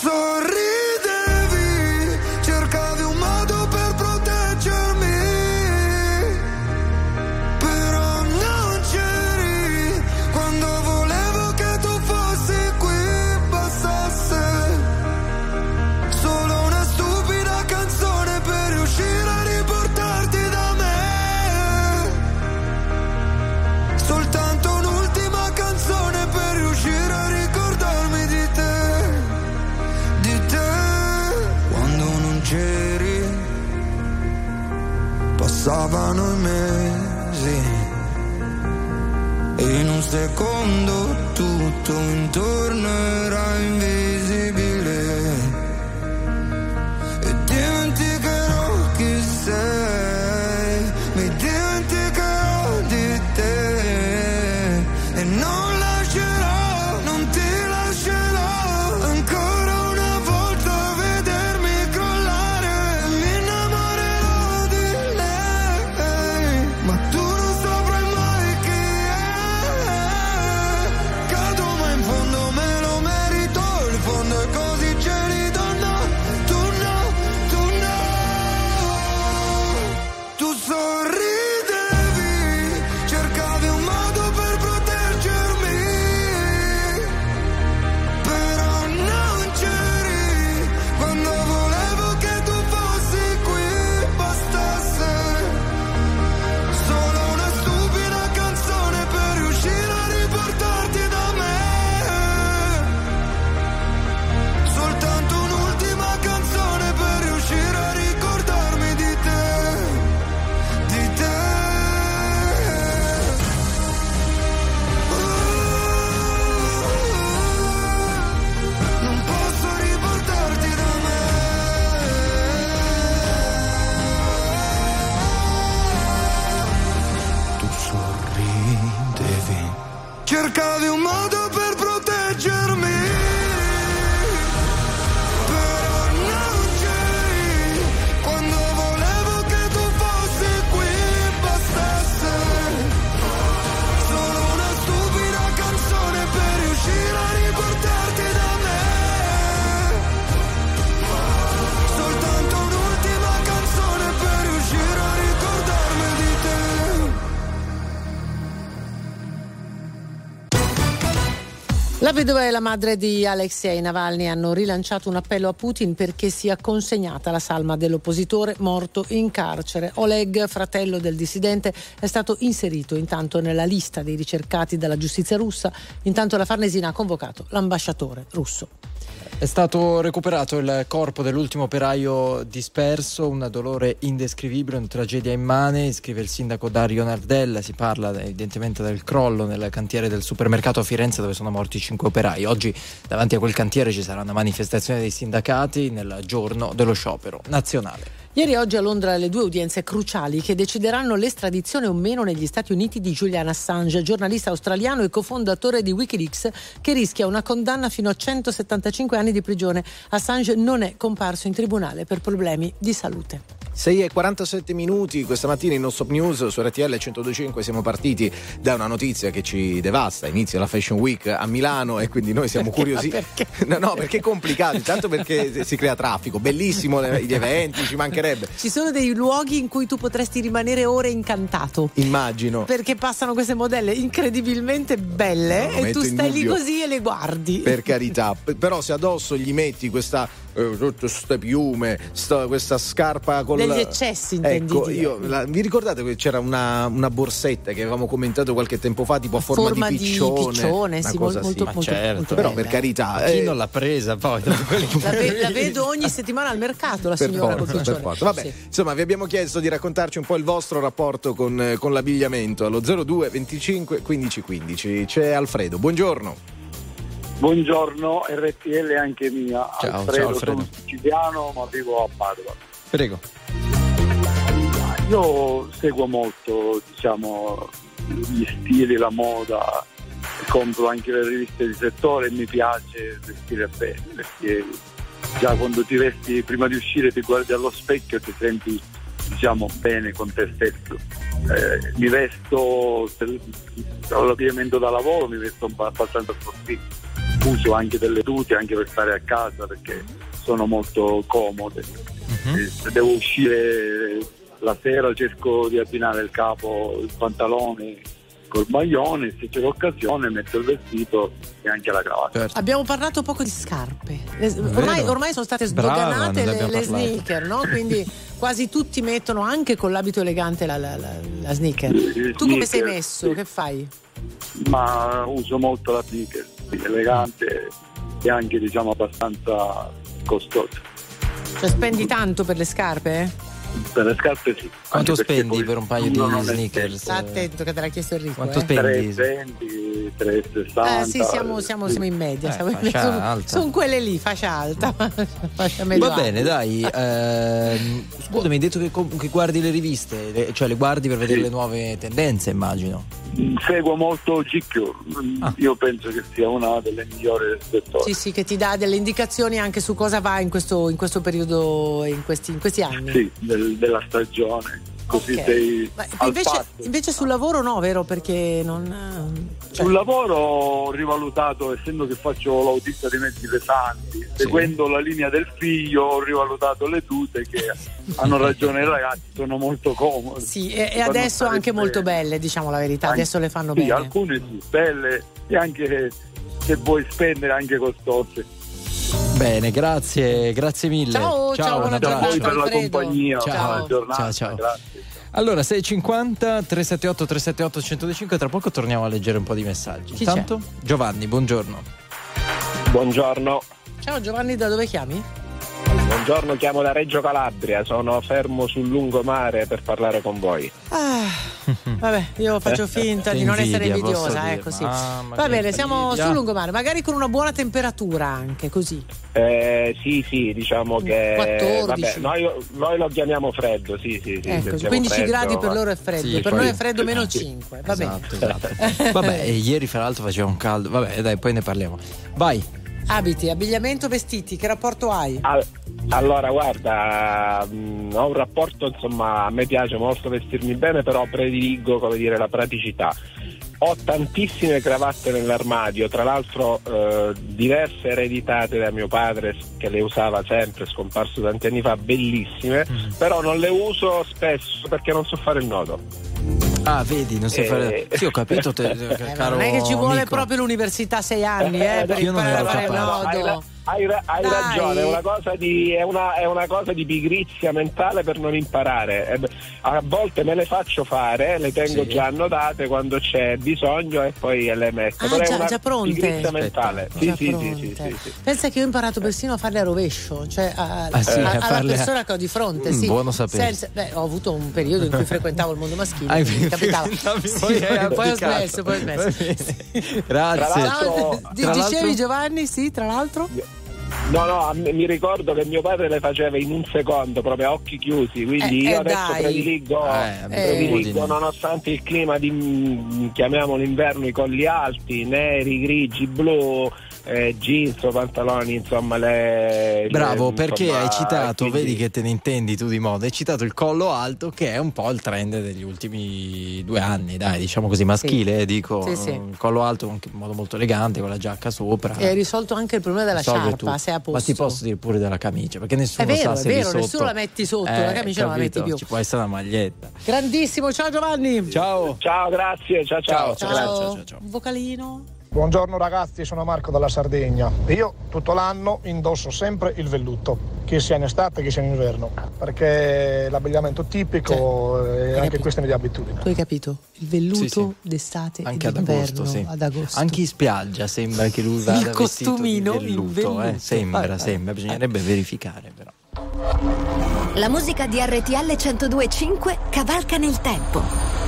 Tu passavano i mesi. E in un secondo tutto intorno era invisibile vedova e la madre di Alexei Navalny hanno rilanciato un appello a Putin perché sia consegnata la salma dell'oppositore morto in carcere. Oleg, fratello del dissidente, è stato inserito intanto nella lista dei ricercati dalla giustizia russa. Intanto la Farnesina ha convocato l'ambasciatore russo. È stato recuperato il corpo dell'ultimo operaio disperso, un dolore indescrivibile, una tragedia immane, scrive il sindaco Dario Nardella, si parla evidentemente del crollo nel cantiere del supermercato a Firenze dove sono morti cinque operai. Oggi davanti a quel cantiere ci sarà una manifestazione dei sindacati nel giorno dello sciopero nazionale. Ieri e oggi a Londra le due udienze cruciali che decideranno l'estradizione o meno negli Stati Uniti di Julian Assange, giornalista australiano e cofondatore di Wikileaks, che rischia una condanna fino a 175 anni di prigione. Assange non è comparso in tribunale per problemi di salute. 6 e 47 minuti questa mattina in Non News su RTL 1025 siamo partiti da una notizia che ci devasta, inizia la Fashion Week a Milano e quindi noi siamo curiosi. Perché? No, no, perché è complicato, intanto perché si crea traffico, bellissimo gli eventi, ci mancherebbe. Ci sono dei luoghi in cui tu potresti rimanere ore incantato. Immagino. Perché passano queste modelle incredibilmente belle No, e tu stai lì così e le guardi. Per carità, però se addosso gli metti questa eh, tutte ste piume, sta- questa scarpa con Degli la- eccessi, intendi Ecco, io la- vi ricordate che c'era una, una borsetta che avevamo commentato qualche tempo fa, tipo a forma, Forma di di piccione? piccione, una sì, cosa molto- sì. molto- certo. molto Però bella. per carità, Chi eh, non l'ha presa poi? La, ve- la vedo ogni settimana al mercato la per signora forza, col piccione. Vabbè, Sì. insomma, vi abbiamo chiesto di raccontarci un po' il vostro rapporto con, con l'abbigliamento allo 02 25 15 15. C'è Alfredo, buongiorno. Buongiorno, RTL anche mia. Ciao, Alfredo, ciao, Alfredo. sono siciliano ma vivo a Padova. Prego. Io seguo molto, diciamo, gli stili, la moda, compro anche le riviste di settore e mi piace vestire bene, perché già quando ti vesti prima di uscire ti guardi allo specchio e ti senti diciamo bene con te stesso. Eh, mi vesto per l'abbigliamento da lavoro, mi vesto abbastanza sportivo. Uso anche delle tute anche per stare a casa perché sono molto comode. E se devo uscire la sera cerco di abbinare il capo, il pantalone col maglione, se c'è l'occasione metto il vestito e anche la cravatta. Abbiamo parlato poco di scarpe. Le- ormai, ormai sono state Brava, sdoganate ne le, le sneaker, no? Quindi quasi tutti mettono anche con l'abito elegante la, la- la- la sneaker. Sì, Tu come sei sneaker, messo? sì. Che fai? Ma uso molto la sneaker, elegante e anche diciamo abbastanza costosa. Cioè spendi tanto per le scarpe? Per le scarpe sì. Quanto spendi per un paio di sneakers? Sta attento che te l'ha chiesto Enrico. Quanto eh. spendi? 320, 360. Eh, sì, siamo, siamo- sì. siamo in media. Eh, siamo in fascia sono, alta. sono quelle lì, fascia alta. fascia Va bene, alta. dai. ehm, scusa, mi hai detto che, che guardi le riviste, le- cioè le guardi per vedere le nuove tendenze, immagino. Seguo molto GQ, io penso che sia una delle migliori del settore. Sì, sì, che ti dà delle indicazioni anche su cosa va in questo, in questo periodo, in questi, in questi anni. Sì, del- della stagione. Così Ok. sei invece, invece sul lavoro no, vero? Perché non. eh, cioè- Sul lavoro ho rivalutato, essendo che faccio l'autista di mezzi pesanti, seguendo la linea del figlio, ho rivalutato le tute che hanno ragione i ragazzi, sono molto comode. Sì, e, e adesso anche bene. molto belle, diciamo la verità. Anche- Adesso le fanno sì, bene. alcune sì, belle e anche se vuoi spendere anche costose. Bene, grazie, grazie mille. Ciao, ciao, buona un abbraccio. Grazie per la compagnia, Ciao. buona giornata. Ciao, ciao. Grazie. Allora, 650 378 378 105, tra poco torniamo a leggere un po' di messaggi. Chi Intanto, Giovanni, buongiorno. Buongiorno, Ciao Giovanni, da dove chiami? Buongiorno, chiamo da Reggio Calabria, sono fermo sul lungomare per parlare con voi. Ah, vabbè, io faccio finta di non essere invidiosa, eh, così. Mamma, Va bene, siamo invidia. sul lungomare, magari con una buona temperatura anche, così. Eh, sì, sì, diciamo che 14. vabbè, noi, noi lo chiamiamo freddo, sì, sì, sì. Ecco, sentiamo 15 freddo, gradi per loro è freddo, Sì, per poi- noi è freddo meno 5. Va bene. Esatto, esatto. Vabbè, e ieri fra l'altro faceva un caldo. Vabbè, dai, poi ne parliamo. Vai. Abiti, abbigliamento, vestiti, che rapporto hai? Al- allora, guarda, mh, ho un rapporto, insomma, a me piace molto vestirmi bene, però prediligo, come dire, la praticità. Ho tantissime cravatte nell'armadio, tra l'altro eh, diverse ereditate da mio padre che le usava sempre, scomparso tanti anni fa, bellissime, Mm. però non le uso spesso perché non so fare il nodo. Ah, vedi, non sai Eh. fare. Sì, ho capito, te, Eh, caro non è che ci vuole amico. proprio l'università sei anni, eh, per io non imparare a ero fare il capace. Hai, ra- hai ragione, è una, cosa di, è, una, è una cosa di pigrizia mentale per non imparare. Eh, A volte me le faccio fare, le tengo Sì. già annotate quando c'è bisogno e poi le metto. Ah, Però è già- una già pronte? pigrizia mentale. Sì, Già sì, sì, pronte. sì, sì, sì. Pensa che io ho imparato persino a farle a rovescio, cioè a- Ah, sì, a- a alla a- persona che ho di fronte. Mm, sì. buono sapere. Senza- beh, ho avuto un periodo in cui frequentavo il mondo maschile, Hai quindi capitava. poi hai poi ho smesso, poi ho smesso. Grazie. Tra l'altro- Tra dicevi l'altro- Giovanni, sì, tra l'altro? No, no, a me- mi ricordo che mio padre le faceva in un secondo, proprio a occhi chiusi, quindi Eh, io eh, adesso dai. prediligo, Eh, prediligo eh. nonostante il clima di, mm, chiamiamolo inverno, i colli alti, neri, grigi, blu, eh, jeans o pantaloni, insomma le... Bravo, le- perché insomma, hai citato, quindi- vedi che te ne intendi tu di moda, hai citato il collo alto che è un po' il trend degli ultimi due anni, dai, diciamo così, maschile, Sì. dico, Sì, sì. un collo alto anche in modo molto elegante, con la giacca sopra. E hai risolto anche il problema della Risolve sciarpa, tutto. sei a posto. Ma ti posso dire pure della camicia, perché nessuno È vero, sa è se lì vero, sotto... nessuno la metti sotto, Eh, la camicia non la metti più. Ci può essere una maglietta. Grandissimo, ciao Giovanni. Ciao. Ciao, grazie, ciao ciao. Ciao. Un vocalino. Buongiorno ragazzi, sono Marco dalla Sardegna. Io tutto l'anno indosso sempre il velluto, che sia in estate che sia in inverno, perché è l'abbigliamento tipico e anche questione di abitudine. Tu hai capito? Il velluto Sì, sì. d'estate Anche e ad d'inverno agosto, sì. ad agosto. Anche in spiaggia sembra che lui vada Il costumino, vestito di il velluto, eh. Sembra, Vai, vai. sembra, bisognerebbe verificare però. La musica di RTL 1025 cavalca nel tempo.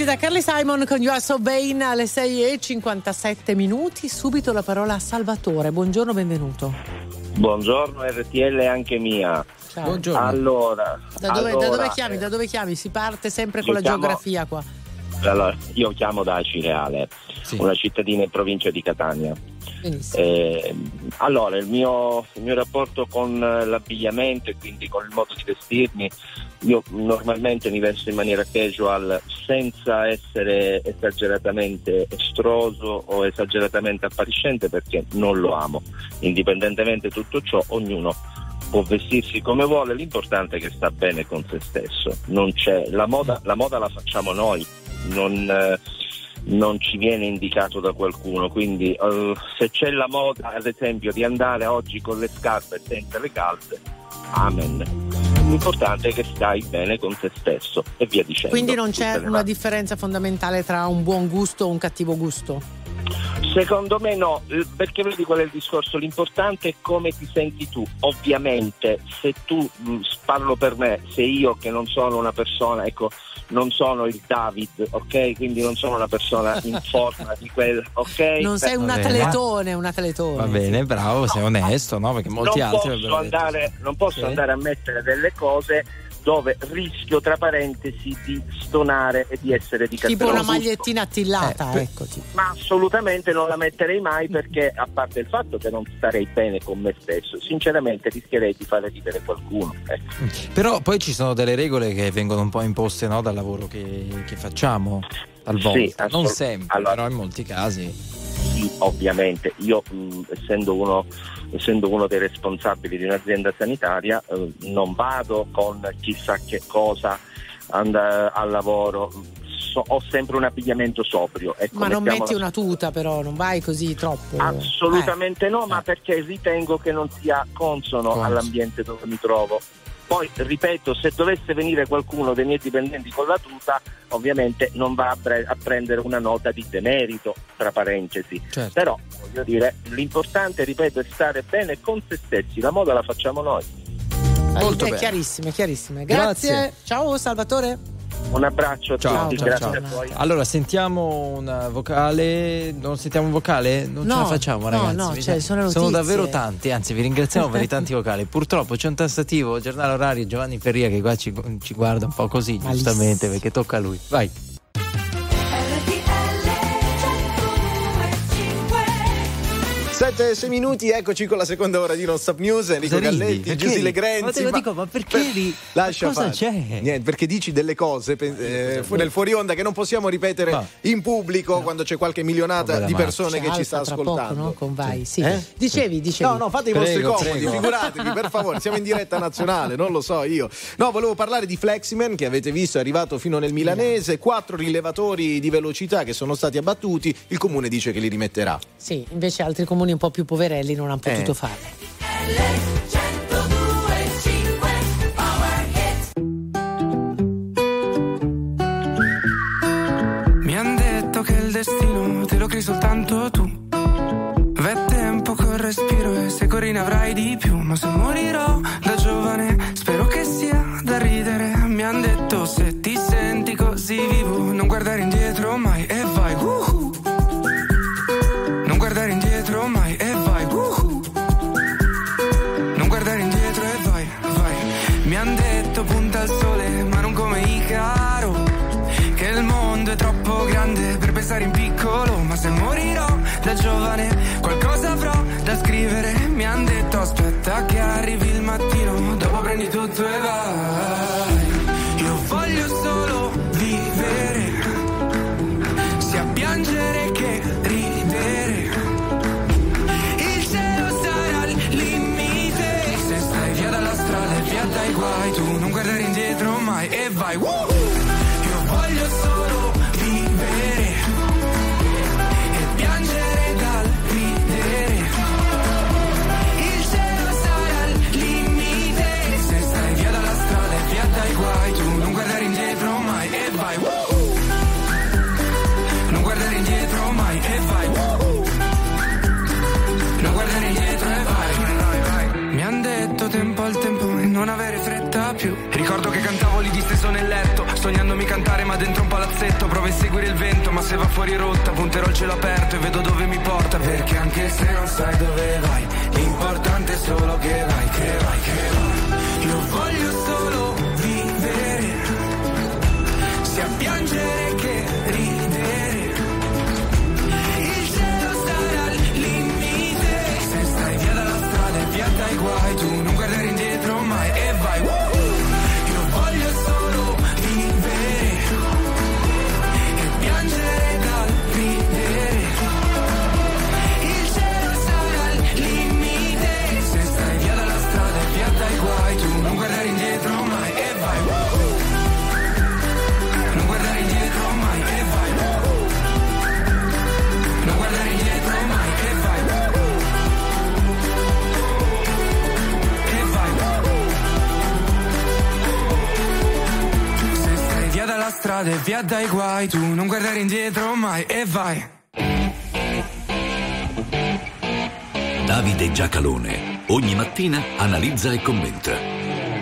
Splendida Carly Simon con You Are So Vain alle 6 e 57 minuti. Subito la parola a Salvatore. Buongiorno, benvenuto. Buongiorno RTL anche mia. Ciao. Buongiorno. Allora, Da dove, da allora, dove chiami? Da dove chiami? Si parte sempre con la chiamo- geografia qua. allora, io chiamo da Cireale, una cittadina in provincia di Catania. Eh, allora, il mio, il mio rapporto con l'abbigliamento e quindi con il modo di vestirmi, io normalmente mi vesto in maniera casual senza essere esageratamente estroso o esageratamente appariscente perché non lo amo. Indipendentemente da tutto ciò, ognuno può vestirsi come vuole, l'importante è che sta bene con se stesso. La, moda, la moda la facciamo noi, non, eh, non ci viene indicato da qualcuno, quindi eh, se c'è la moda ad esempio di andare oggi con le scarpe senza le calze, amen. L'importante è che stai bene con te stesso e via dicendo. Quindi non c'è una differenza fondamentale tra un buon gusto o un cattivo gusto. Secondo me no, eh, perché vedi qual è il discorso? L'importante è come ti senti tu. Ovviamente, se tu mh, parlo per me, se io che non sono una persona, ecco, non sono il David, ok? Quindi non sono una persona in forma di quel, ok? Non sei un atletone, un atletone. Va bene, bravo, sei onesto, no? Perché molti non altri posso, andare, non posso Sì. andare a mettere delle cose dove rischio tra parentesi di stonare e di essere di Tipo cattivo una gusto. magliettina attillata, Eh, ecco. tipo. Ma assolutamente non la metterei mai perché, a parte il fatto che non starei bene con me stesso, sinceramente rischierei di fare ridere qualcuno. ecco. Però poi ci sono delle regole che vengono un po' imposte no, dal lavoro che, che facciamo talvolta. Sì, non sempre, allora- però in molti casi. Sì, ovviamente. Io, mh, essendo, uno, essendo uno dei responsabili di un'azienda sanitaria, eh, non vado con chissà che cosa and- al lavoro. So- ho sempre un abbigliamento sobrio. Ecco, Ma non metti una tuta, però, non vai così troppo. Assolutamente no, Eh. ma perché ritengo che non sia consono Consono. all'ambiente dove mi trovo. Poi, ripeto, se dovesse venire qualcuno dei miei dipendenti con la tuta, ovviamente non va a, pre- a prendere una nota di demerito, tra parentesi. Certo. Però, voglio dire, l'importante, ripeto, è stare bene con se stessi. La moda la facciamo noi. Molto bene. chiarissime, chiarissime. Grazie. Grazie. Ciao Salvatore. Un abbraccio a Ciao, tutti, ciao, grazie ciao. a voi. Allora, sentiamo una vocale. Non sentiamo un vocale? Non ce No, la facciamo, no, ragazzi. no, Mi cioè, sono notizie. davvero tanti. Anzi, vi ringraziamo per i tanti vocali. Purtroppo c'è un tastativo, giornale orario. Giovanni Ferria che qua ci, ci guarda un po' così, giustamente, perché tocca a lui. Vai. 7 e 6 minuti, eccoci con la seconda ora di Non Stop News. Enrico Cosa ridi? Galletti, ridi? Legrenzi. Ma te lo dico, ma perché ri- Lascia cosa fare. c'è? Niente, perché dici delle cose eh, fu- nel fuori onda che non possiamo ripetere Ma- in pubblico quando c'è qualche milionata di persone C'è che ci sta ascoltando. Poco, no? Con Vai, sì. Eh? Dicevi, dicevi. No, no, fate i Prego, vostri comodi, prego. figuratevi, per favore, siamo in diretta nazionale, non lo so io. No, volevo parlare di Fleximan che avete visto è arrivato fino nel milanese, quattro rilevatori di velocità che sono stati abbattuti, il comune dice che li rimetterà. Sì, invece altri comuni un po' più poverelli non hanno potuto Eh. farlo. Mi han detto che il destino te lo crei soltanto tu. V'è tempo col respiro e se corri ne avrai di più. Ma se morirò da giovane, spero che sia da ridere. Mi han detto se vai Woohoo! Io voglio solo vivere E piangere dal ridere Il cielo sarà il limite Se stai via dalla strada e via dai guai Tu non guardare indietro mai e vai Woohoo! Non guardare indietro mai e vai! Non guardare indietro e vai. Mi han detto tempo al tempo e non avere fretta più. Ricordo che cantavo lì disteso nel letto, sognandomi cantare ma dentro un palazzetto. Provo a seguire il vento ma se va fuori rotta Punterò il cielo aperto e vedo dove mi porta. Perché anche se non sai dove vai L'importante è solo che vai, che vai, che vai. Io voglio solo vivere. Sia piangere dalla strada e via dai guai Tu non guardare indietro mai e vai Davide Giacalone ogni mattina analizza e commenta.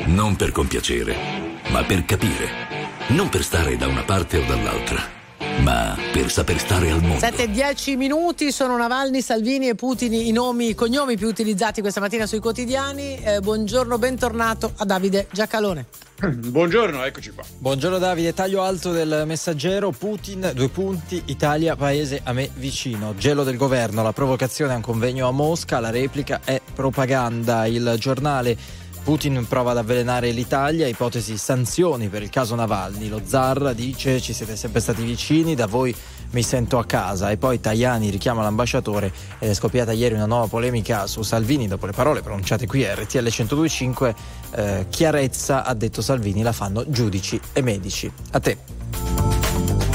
Non per compiacere, ma per capire. Non per stare da una parte o dall'altra, ma per saper stare al mondo. 7 e 10 minuti sono Navalny, Salvini e Putin i nomi, i cognomi più utilizzati questa mattina sui quotidiani. Eh, buongiorno, bentornato a Davide Giacalone. Buongiorno, eccoci qua. Buongiorno Davide, taglio alto del messaggero, Putin, due punti, Italia, paese a me vicino, gelo del governo, la provocazione a un convegno a Mosca, la replica è propaganda, il giornale Putin prova ad avvelenare l'Italia, ipotesi sanzioni per il caso Navalny, lo zar dice ci siete sempre stati vicini, da voi mi sento a casa e poi Tajani richiama l'ambasciatore ed è scoppiata ieri una nuova polemica su Salvini dopo le parole pronunciate qui a RTL 1025 eh, chiarezza ha detto Salvini la fanno giudici e medici. A te.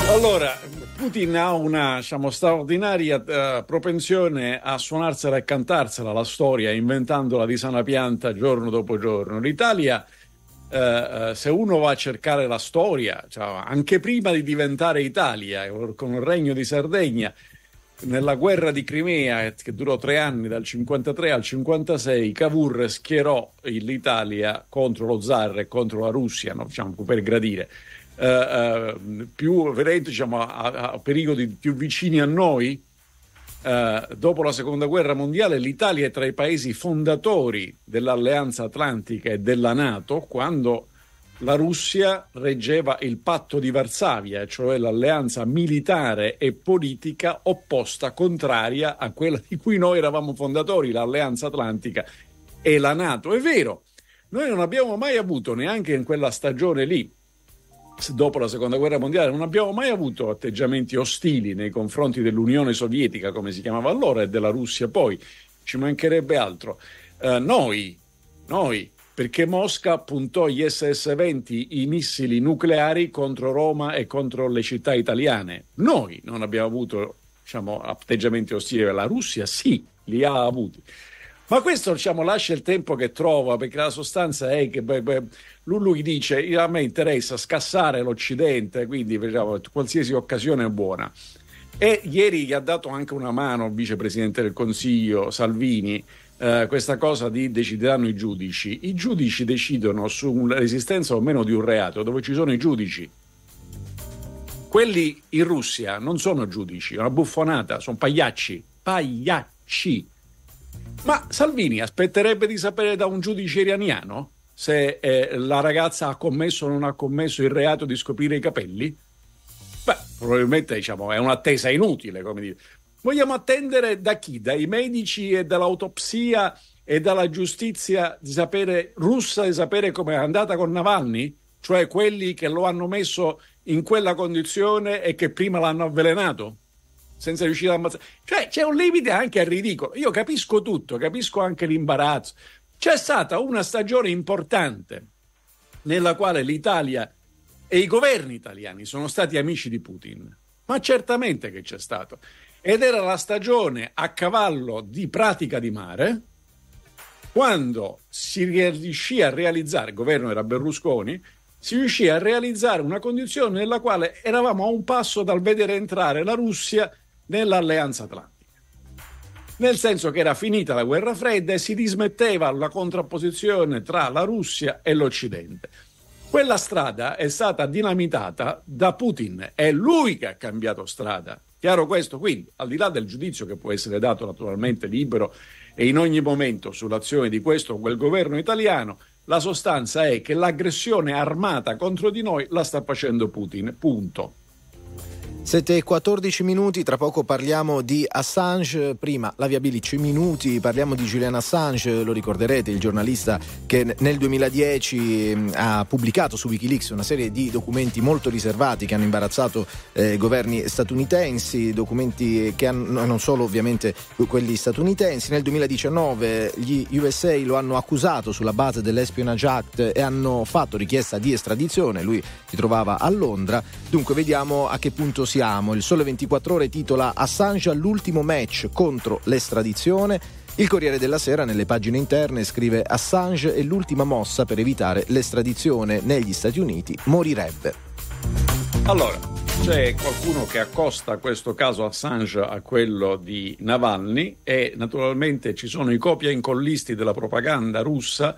Allora, Putin ha una diciamo, straordinaria eh, propensione a suonarsela e cantarsela la storia, inventandola di sana pianta giorno dopo giorno. L'Italia, eh, eh, se uno va a cercare la storia, cioè, anche prima di diventare Italia, con il regno di Sardegna, nella guerra di Crimea, eh, che durò tre anni, dal 53 al 56, Cavour schierò l'Italia contro lo zar e contro la Russia, no? diciamo, per gradire. Eh, eh, più vedete, diciamo, a, a periodi più vicini a noi, eh, dopo la seconda guerra mondiale, l'Italia è tra i paesi fondatori dell'Alleanza Atlantica e della Nato, quando la Russia reggeva il patto di Varsavia, cioè l'alleanza militare e politica opposta, contraria a quella di cui noi eravamo fondatori, l'Alleanza Atlantica e la Nato. È vero, noi non abbiamo mai avuto, neanche in quella stagione lì, dopo la seconda guerra mondiale, non abbiamo mai avuto atteggiamenti ostili nei confronti dell'Unione Sovietica, come si chiamava allora, e della Russia poi, ci mancherebbe altro. Eh, noi, noi, perché Mosca puntò gli SS-20, i missili nucleari contro Roma e contro le città italiane. Noi non abbiamo avuto diciamo, atteggiamenti ostili, la Russia sì, li ha avuti. Ma questo diciamo, lascia il tempo che trova, perché la sostanza è che beh, beh, lui dice a me interessa scassare l'Occidente, quindi diciamo, qualsiasi occasione è buona. E ieri gli ha dato anche una mano il vicepresidente del Consiglio Salvini, eh, questa cosa di decideranno i giudici. I giudici decidono sull'esistenza o meno di un reato dove ci sono i giudici. Quelli in Russia non sono giudici, è una buffonata, sono pagliacci, pagliacci. Ma Salvini aspetterebbe di sapere da un giudice iraniano se eh, la ragazza ha commesso o non ha commesso il reato di scoprire i capelli? Beh, probabilmente diciamo, è un'attesa inutile, come dire. Vogliamo attendere da chi? Dai medici e dall'autopsia e dalla giustizia di sapere, russa di sapere come è andata con Navalny? Cioè quelli che lo hanno messo in quella condizione e che prima l'hanno avvelenato? senza riuscire ad ammazzare. Cioè c'è un limite anche al ridicolo. Io capisco tutto, capisco anche l'imbarazzo. C'è stata una stagione importante nella quale l'Italia e i governi italiani sono stati amici di Putin, ma certamente che c'è stato. Ed era la stagione a cavallo di pratica di mare, quando si riuscì a realizzare, il governo era Berlusconi, si riuscì a realizzare una condizione nella quale eravamo a un passo dal vedere entrare la Russia nell'alleanza atlantica. Nel senso che era finita la guerra fredda e si dismetteva la contrapposizione tra la Russia e l'Occidente. Quella strada è stata dinamitata da Putin, è lui che ha cambiato strada. Chiaro questo? Quindi, al di là del giudizio che può essere dato naturalmente libero e in ogni momento sull'azione di questo o quel governo italiano, la sostanza è che l'aggressione armata contro di noi la sta facendo Putin. Punto. 7 e 14 minuti, tra poco parliamo di Assange, prima la via Bilic minuti, parliamo di Julian Assange, lo ricorderete, il giornalista che nel 2010 mh, ha pubblicato su Wikileaks una serie di documenti molto riservati che hanno imbarazzato eh, governi statunitensi, documenti che hanno non solo ovviamente quelli statunitensi, nel 2019 gli USA lo hanno accusato sulla base dell'Espionage Act e hanno fatto richiesta di estradizione, lui si trovava a Londra, dunque vediamo a che punto siamo. Il Sole 24 Ore titola Assange all'ultimo match contro l'estradizione. Il Corriere della Sera nelle pagine interne scrive Assange è l'ultima mossa per evitare l'estradizione negli Stati Uniti, morirebbe. Allora, c'è qualcuno che accosta questo caso Assange a quello di Navalny e naturalmente ci sono i copia incollisti della propaganda russa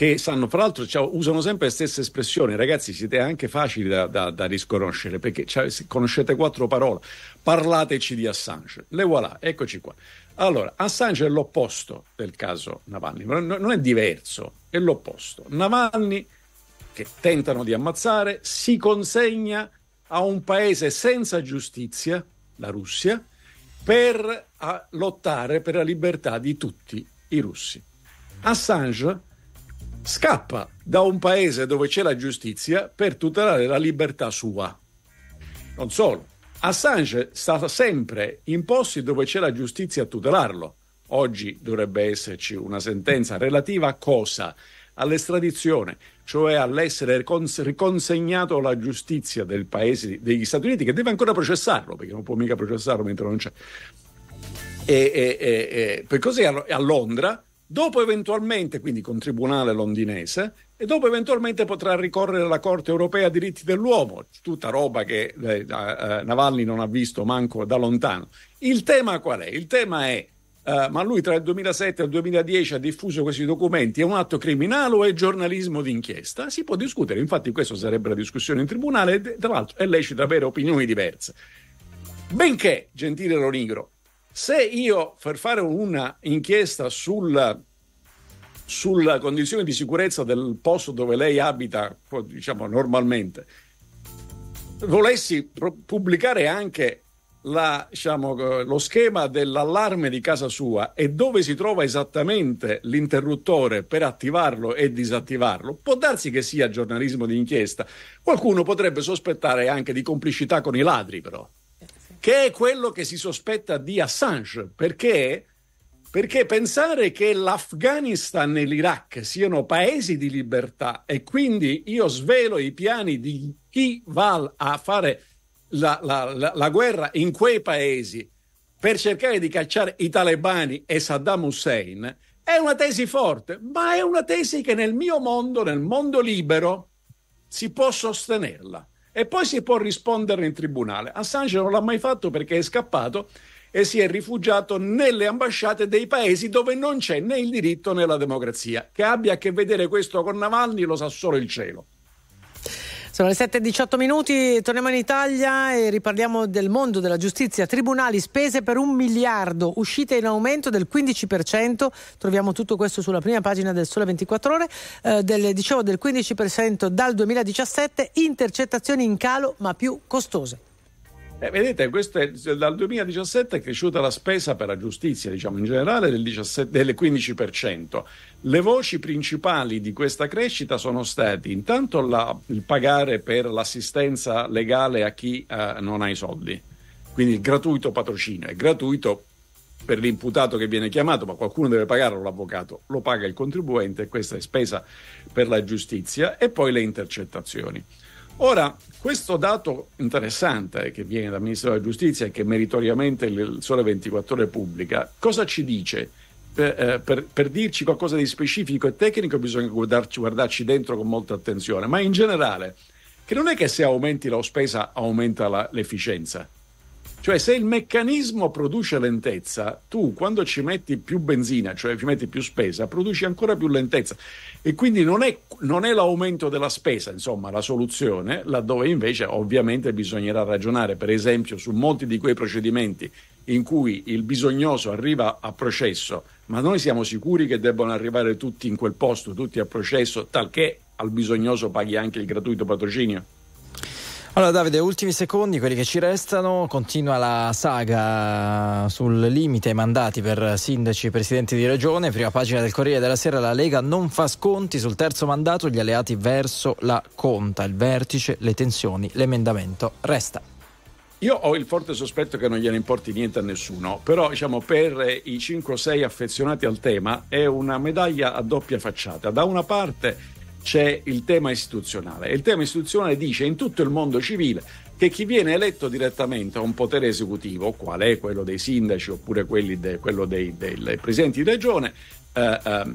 che sanno, fra l'altro usano sempre le stesse espressioni, ragazzi siete anche facili da, da, da risconoscere perché cioè, se conoscete quattro parole, parlateci di Assange, le voilà, eccoci qua. Allora, Assange è l'opposto del caso Navalny, non è diverso, è l'opposto. Navalny, che tentano di ammazzare, si consegna a un paese senza giustizia, la Russia, per lottare per la libertà di tutti i russi. Assange scappa da un paese dove c'è la giustizia per tutelare la libertà sua. Non solo, Assange sta sempre in posti dove c'è la giustizia a tutelarlo. Oggi dovrebbe esserci una sentenza relativa a cosa? All'estradizione, cioè all'essere cons- riconsegnato alla giustizia del paese degli Stati Uniti che deve ancora processarlo, perché non può mica processarlo mentre non c'è. E, e, e, e per così a, a Londra dopo eventualmente, quindi con tribunale londinese, e dopo eventualmente potrà ricorrere alla Corte europea diritti dell'uomo, tutta roba che eh, eh, Navalny non ha visto manco da lontano. Il tema qual è? Il tema è, eh, ma lui tra il 2007 e il 2010 ha diffuso questi documenti, è un atto criminale o è giornalismo d'inchiesta? Si può discutere, infatti questa sarebbe la discussione in tribunale e tra l'altro è lecito avere opinioni diverse. Benché, gentile Lonigro, se io per fare una inchiesta sul, sulla condizione di sicurezza del posto dove lei abita, diciamo normalmente, volessi pubblicare anche la, diciamo, lo schema dell'allarme di casa sua e dove si trova esattamente l'interruttore per attivarlo e disattivarlo, può darsi che sia giornalismo di inchiesta. Qualcuno potrebbe sospettare anche di complicità con i ladri, però che è quello che si sospetta di Assange, perché, perché pensare che l'Afghanistan e l'Iraq siano paesi di libertà e quindi io svelo i piani di chi va a fare la, la, la, la guerra in quei paesi per cercare di cacciare i talebani e Saddam Hussein, è una tesi forte, ma è una tesi che nel mio mondo, nel mondo libero, si può sostenerla e poi si può rispondere in tribunale. Assange non l'ha mai fatto perché è scappato e si è rifugiato nelle ambasciate dei paesi dove non c'è né il diritto né la democrazia. Che abbia a che vedere questo con Navalny lo sa solo il cielo. Sono le 7.18 minuti, torniamo in Italia e riparliamo del mondo della giustizia. Tribunali, spese per un miliardo, uscite in aumento del 15%, troviamo tutto questo sulla prima pagina del Sole 24 Ore, eh, del, dicevo del 15% dal 2017, intercettazioni in calo ma più costose. Eh, vedete, è, dal 2017 è cresciuta la spesa per la giustizia, diciamo in generale, del, 17, del 15%. Le voci principali di questa crescita sono stati intanto la, il pagare per l'assistenza legale a chi eh, non ha i soldi, quindi il gratuito patrocinio, è gratuito per l'imputato che viene chiamato, ma qualcuno deve pagarlo l'avvocato, lo paga il contribuente, questa è spesa per la giustizia, e poi le intercettazioni. Ora, questo dato interessante che viene dal Ministero della Giustizia e che meritoriamente il Sole 24 Ore pubblica, cosa ci dice? Per, eh, per, per, dirci qualcosa di specifico e tecnico bisogna guardarci, guardarci, dentro con molta attenzione, ma in generale, che non è che se aumenti la spesa aumenta la, l'efficienza. Cioè, se il meccanismo produce lentezza, tu quando ci metti più benzina, cioè ci metti più spesa, produci ancora più lentezza. E quindi non è, non è l'aumento della spesa, insomma, la soluzione, laddove invece ovviamente bisognerà ragionare, per esempio, su molti di quei procedimenti in cui il bisognoso arriva a processo, ma noi siamo sicuri che debbano arrivare tutti in quel posto, tutti a processo, talché al bisognoso paghi anche il gratuito patrocinio? Allora Davide, ultimi secondi, quelli che ci restano, continua la saga sul limite ai mandati per sindaci e presidenti di regione, prima pagina del Corriere della Sera, la Lega non fa sconti sul terzo mandato, gli alleati verso la conta, il vertice, le tensioni, l'emendamento resta. Io ho il forte sospetto che non gliene importi niente a nessuno, però diciamo, per i 5 o 6 affezionati al tema è una medaglia a doppia facciata. Da una parte c'è il tema istituzionale. Il tema istituzionale dice in tutto il mondo civile che chi viene eletto direttamente a un potere esecutivo, qual è quello dei sindaci oppure de, quello dei, dei, presidenti di regione, eh, eh,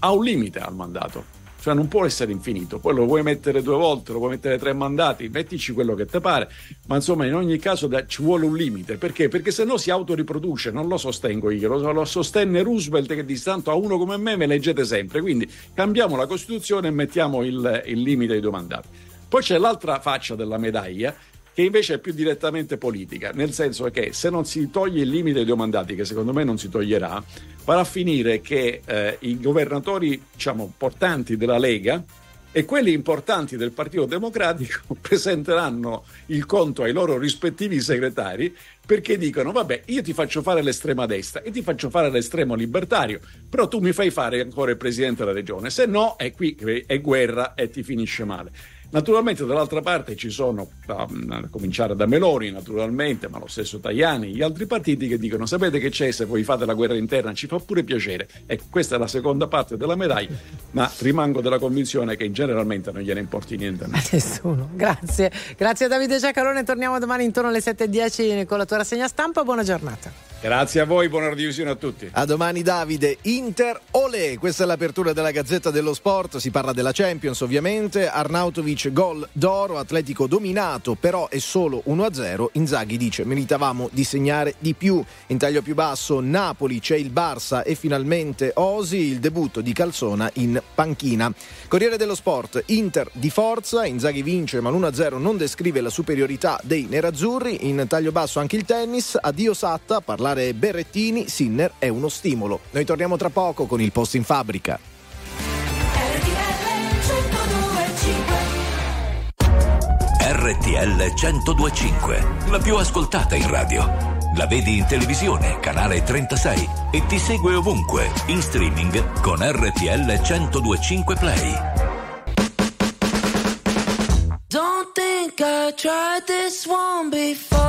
ha un limite al mandato cioè non può essere infinito. Poi lo vuoi mettere due volte, lo vuoi mettere tre mandati, mettici quello che ti pare, ma insomma in ogni caso da, ci vuole un limite. Perché? Perché se no si autoriproduce, non lo sostengo io, lo, lo sostenne Roosevelt che di tanto a uno come me me leggete sempre. Quindi cambiamo la Costituzione e mettiamo il, il limite ai due mandati. Poi c'è l'altra faccia della medaglia che invece è più direttamente politica, nel senso che se non si toglie il limite dei due mandati, che secondo me non si toglierà, farà finire che eh, i governatori diciamo, importanti della Lega e quelli importanti del Partito Democratico presenteranno il conto ai loro rispettivi segretari perché dicono vabbè io ti faccio fare l'estrema destra e ti faccio fare l'estremo libertario però tu mi fai fare ancora il presidente della regione se no è qui è guerra e ti finisce male Naturalmente dall'altra parte ci sono, a cominciare da Meloni naturalmente, ma lo stesso Tajani, gli altri partiti che dicono sapete che c'è se voi fate la guerra interna, ci fa pure piacere. E questa è la seconda parte della medaglia, ma rimango della convinzione che generalmente non gliene importi niente a nessuno. Grazie. Grazie a Davide Giacarone, torniamo domani intorno alle 7.10 con la tua rassegna stampa, buona giornata. Grazie a voi, buona radiovisione a tutti. A domani Davide, Inter, Olè, questa è l'apertura della Gazzetta dello Sport, si parla della Champions ovviamente, Arnautovic gol d'oro, Atletico dominato, però è solo 1-0, Inzaghi dice meritavamo di segnare di più, in taglio più basso Napoli, c'è il Barça e finalmente Osi, il debutto di Calzona in panchina. Corriere dello Sport, Inter di forza, Inzaghi vince ma l'1-0 non descrive la superiorità dei nerazzurri, in taglio basso anche il tennis, addio Satta, parlare Berrettini, Sinner è uno stimolo. Noi torniamo tra poco con il post in fabbrica. RTL 1025, la più ascoltata in radio. La vedi in televisione, canale 36 e ti segue ovunque, in streaming con RTL 1025 Play. Don't think I tried this one before.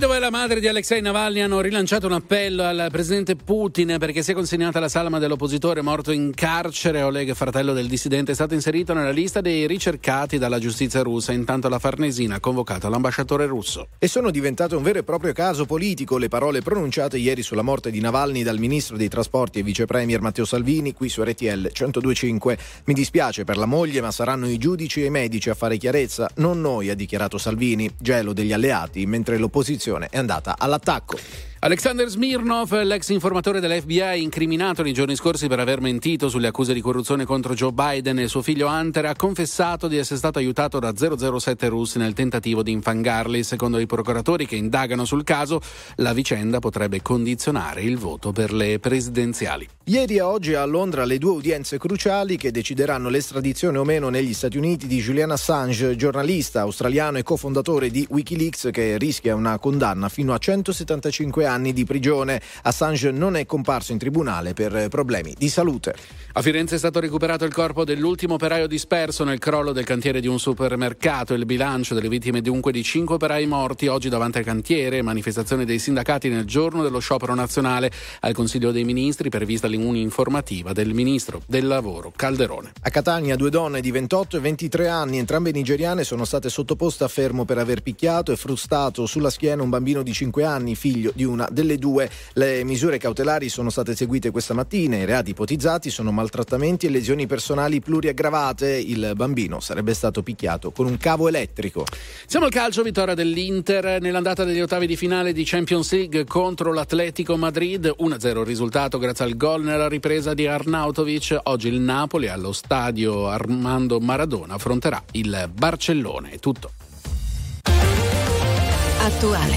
Svidova e la madre di Alexei Navalny hanno rilanciato un appello al presidente Putin perché sia consegnata la salma dell'oppositore morto in carcere. Oleg, fratello del dissidente, è stato inserito nella lista dei ricercati dalla giustizia russa. Intanto la Farnesina ha convocato l'ambasciatore russo. E sono diventate un vero e proprio caso politico le parole pronunciate ieri sulla morte di Navalny dal ministro dei trasporti e vice premier Matteo Salvini qui su RTL 1025. Mi dispiace per la moglie, ma saranno i giudici e i medici a fare chiarezza, non noi, ha dichiarato Salvini, gelo degli alleati, mentre l'opposizione è andata all'attacco. Alexander Smirnov, l'ex informatore dell'FBI incriminato nei giorni scorsi per aver mentito sulle accuse di corruzione contro Joe Biden e suo figlio Hunter, ha confessato di essere stato aiutato da 007 russi nel tentativo di infangarli. Secondo i procuratori che indagano sul caso, la vicenda potrebbe condizionare il voto per le presidenziali. Ieri e oggi a Londra le due udienze cruciali che decideranno l'estradizione o meno negli Stati Uniti di Julian Assange, giornalista australiano e cofondatore di Wikileaks che rischia una condanna fino a 175 anni di prigione. Assange non è comparso in tribunale per problemi di salute. A Firenze è stato recuperato il corpo dell'ultimo operaio disperso nel crollo del cantiere di un supermercato. Il bilancio delle vittime dunque di cinque operai morti oggi davanti al cantiere. Manifestazione dei sindacati nel giorno dello sciopero nazionale al Consiglio dei Ministri prevista un'informativa del Ministro del Lavoro Calderone. A Catania due donne di 28 e 23 anni, entrambe nigeriane, sono state sottoposte a fermo per aver picchiato e frustato sulla schiena un bambino di 5 anni, figlio di una delle due. Le misure cautelari sono state eseguite questa mattina. I reati ipotizzati sono maltrattamenti e lesioni personali pluriaggravate. Il bambino sarebbe stato picchiato con un cavo elettrico. Siamo al calcio, vittoria dell'Inter nell'andata degli ottavi di finale di Champions League contro l'Atletico Madrid. 1-0 il risultato grazie al gol nella ripresa di Arnautovic. Oggi il Napoli allo stadio Armando Maradona affronterà il Barcellone. È tutto. Attuale,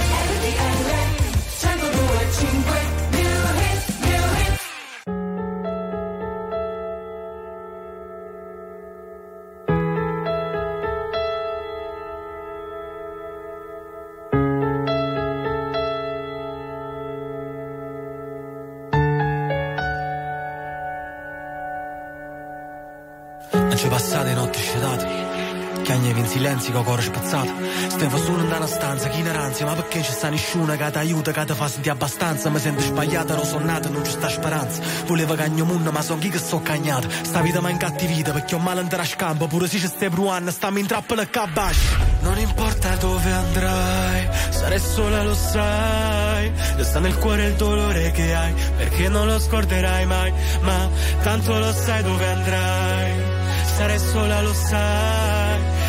Chiagnevi in silenzio con cuore spezzato. Stavo solo in una stanza, chi ignoranza Ma perché ci sta nessuno che ti aiuta, che ti fa sentire abbastanza? Mi sento sbagliata, non sono nata, non ci sta speranza. Volevo cagno munno, ma son chi che sto cagnata Sta vita mi incattivita, perché ho male andare a scampo. Pure se ci stai bruando, stammi in trappola e cabasci Non importa dove andrai, sarai sola lo sai. Sta nel cuore il dolore che hai, perché non lo scorderai mai. Ma tanto lo sai dove andrai Sarai sola lo sai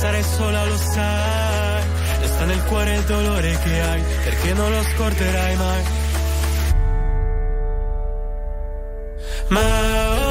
Sarai sola lo sai Sta nel cuore il dolore che hai Perché non lo scorderai mai Ma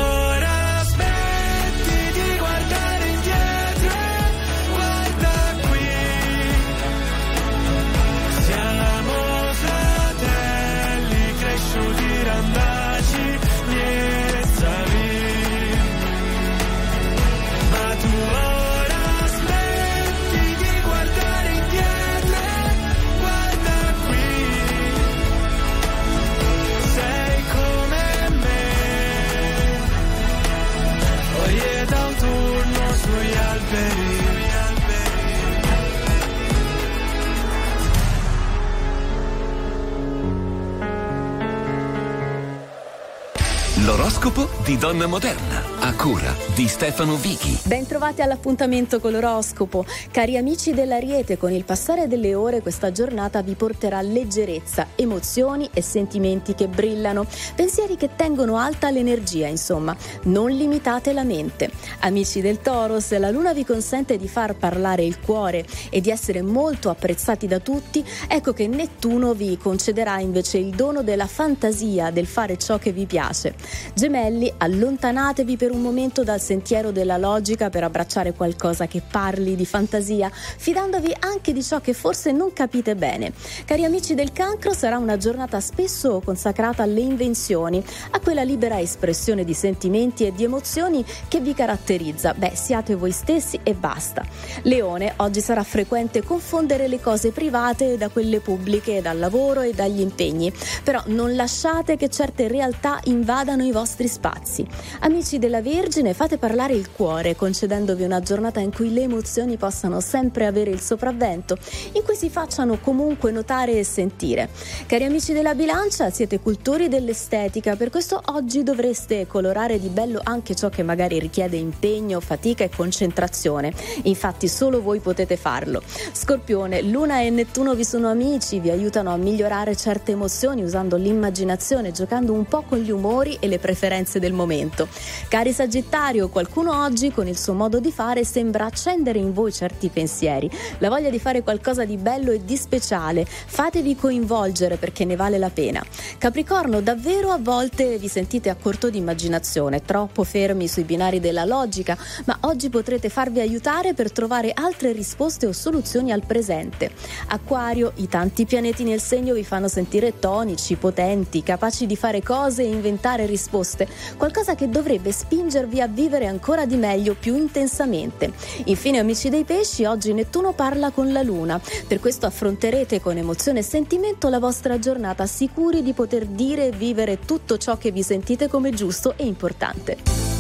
L'oroscopo di Donna Moderna a cura di Stefano Vichi. Bentrovati all'appuntamento con l'oroscopo. Cari amici dell'Ariete, con il passare delle ore questa giornata vi porterà leggerezza, emozioni e sentimenti che brillano, pensieri che tengono alta l'energia, insomma. Non limitate la mente. Amici del Toro, se la luna vi consente di far parlare il cuore e di essere molto apprezzati da tutti, ecco che Nettuno vi concederà invece il dono della fantasia, del fare ciò che vi piace. Gemelli, allontanatevi per un momento dal sentiero della logica per abbracciare qualcosa che parli di fantasia, fidandovi anche di ciò che forse non capite bene. Cari amici del cancro, sarà una giornata spesso consacrata alle invenzioni, a quella libera espressione di sentimenti e di emozioni che vi caratterizza. Beh, siate voi stessi e basta. Leone, oggi sarà frequente confondere le cose private da quelle pubbliche, dal lavoro e dagli impegni, però non lasciate che certe realtà invadano i vostri spazi. Amici della Vergine, fate parlare il cuore, concedendovi una giornata in cui le emozioni possano sempre avere il sopravvento, in cui si facciano comunque notare e sentire. Cari amici della Bilancia, siete cultori dell'estetica, per questo oggi dovreste colorare di bello anche ciò che magari richiede impegno, fatica e concentrazione. Infatti solo voi potete farlo. Scorpione, Luna e Nettuno vi sono amici, vi aiutano a migliorare certe emozioni usando l'immaginazione, giocando un po' con gli umori e le preferenze del momento. Cari Sagittario, qualcuno oggi con il suo modo di fare sembra accendere in voi certi pensieri, la voglia di fare qualcosa di bello e di speciale. Fatevi coinvolgere perché ne vale la pena. Capricorno, davvero a volte vi sentite a corto di immaginazione, troppo fermi sui binari della logica, ma oggi potrete farvi aiutare per trovare altre risposte o soluzioni al presente. Acquario, i tanti pianeti nel segno vi fanno sentire tonici, potenti, capaci di fare cose e inventare risposte, qualcosa che dovrebbe spingervi a vivere ancora di meglio, più intensamente. Infine, amici dei pesci, oggi Nettuno parla con la Luna, per questo affronterete con emozione e sentimento la vostra giornata, sicuri di poter dire e vivere tutto ciò che vi sentite come giusto e importante.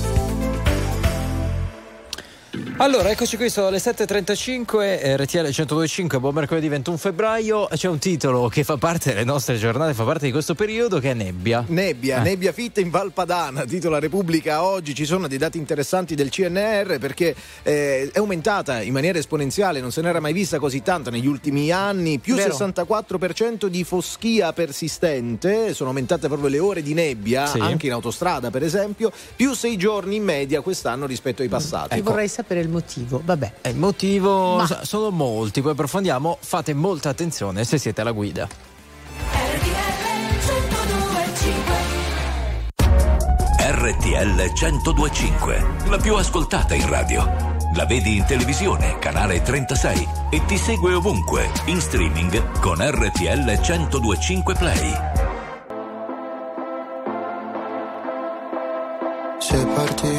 Allora, eccoci qui, sono le 7.35, eh, RTL 102.5, buon mercoledì 21 febbraio. C'è un titolo che fa parte delle nostre giornate, fa parte di questo periodo, che è Nebbia. Nebbia, Eh. nebbia fitta in Valpadana, titola Repubblica oggi, ci sono dei dati interessanti del CNR perché eh, è aumentata in maniera esponenziale, non se n'era mai vista così tanto negli ultimi anni, più Vero. 64% di foschia persistente, sono aumentate proprio le ore di nebbia, Sì. anche in autostrada per esempio, più 6 giorni in media quest'anno rispetto ai passati. Io vorrei sapere il motivo. Vabbè. Eh, Il motivo Ma- so- sono molti, poi approfondiamo. Fate molta attenzione se siete alla guida. RTL 1025, la più ascoltata in radio. La vedi in televisione, canale 36 e ti segue ovunque, in streaming con RTL 1025 Play. Se partirò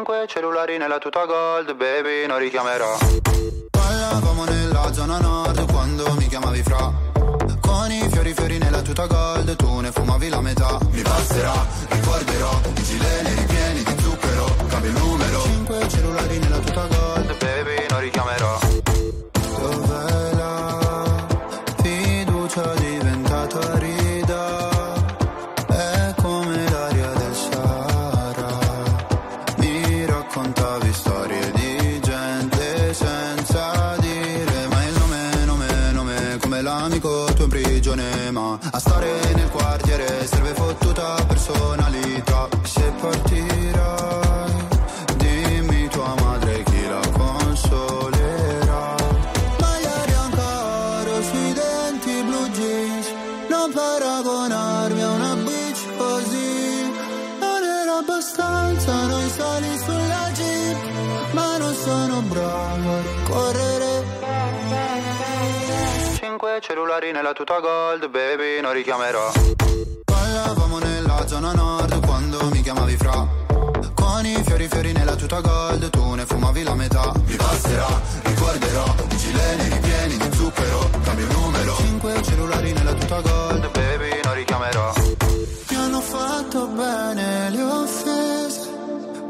5 cellulari nella tuta gold, baby, non richiamerò. Parlavamo nella zona nord quando mi chiamavi fra. Con i fiori fiori nella tuta gold, tu ne fumavi la metà. Mi basterà, ricorderò, i gileni ripieni di zucchero, cambio il numero. 5 cellulari nella tuta gold, baby, non richiamerò. Nella tuta gold, baby, non richiamerò. Ballavamo nella zona nord quando mi chiamavi fra. Con i fiori fiori nella tuta gold, tu ne fumavi la metà. Mi passerà, ricorderò, i gileni ripieni di zucchero,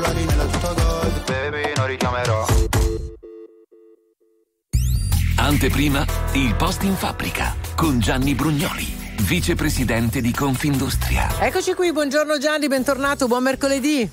cellulari nella tuta gold Baby non richiamerò Anteprima, il post in fabbrica con Gianni Brugnoli, vicepresidente di Confindustria. Eccoci qui, buongiorno Gianni, bentornato, buon mercoledì.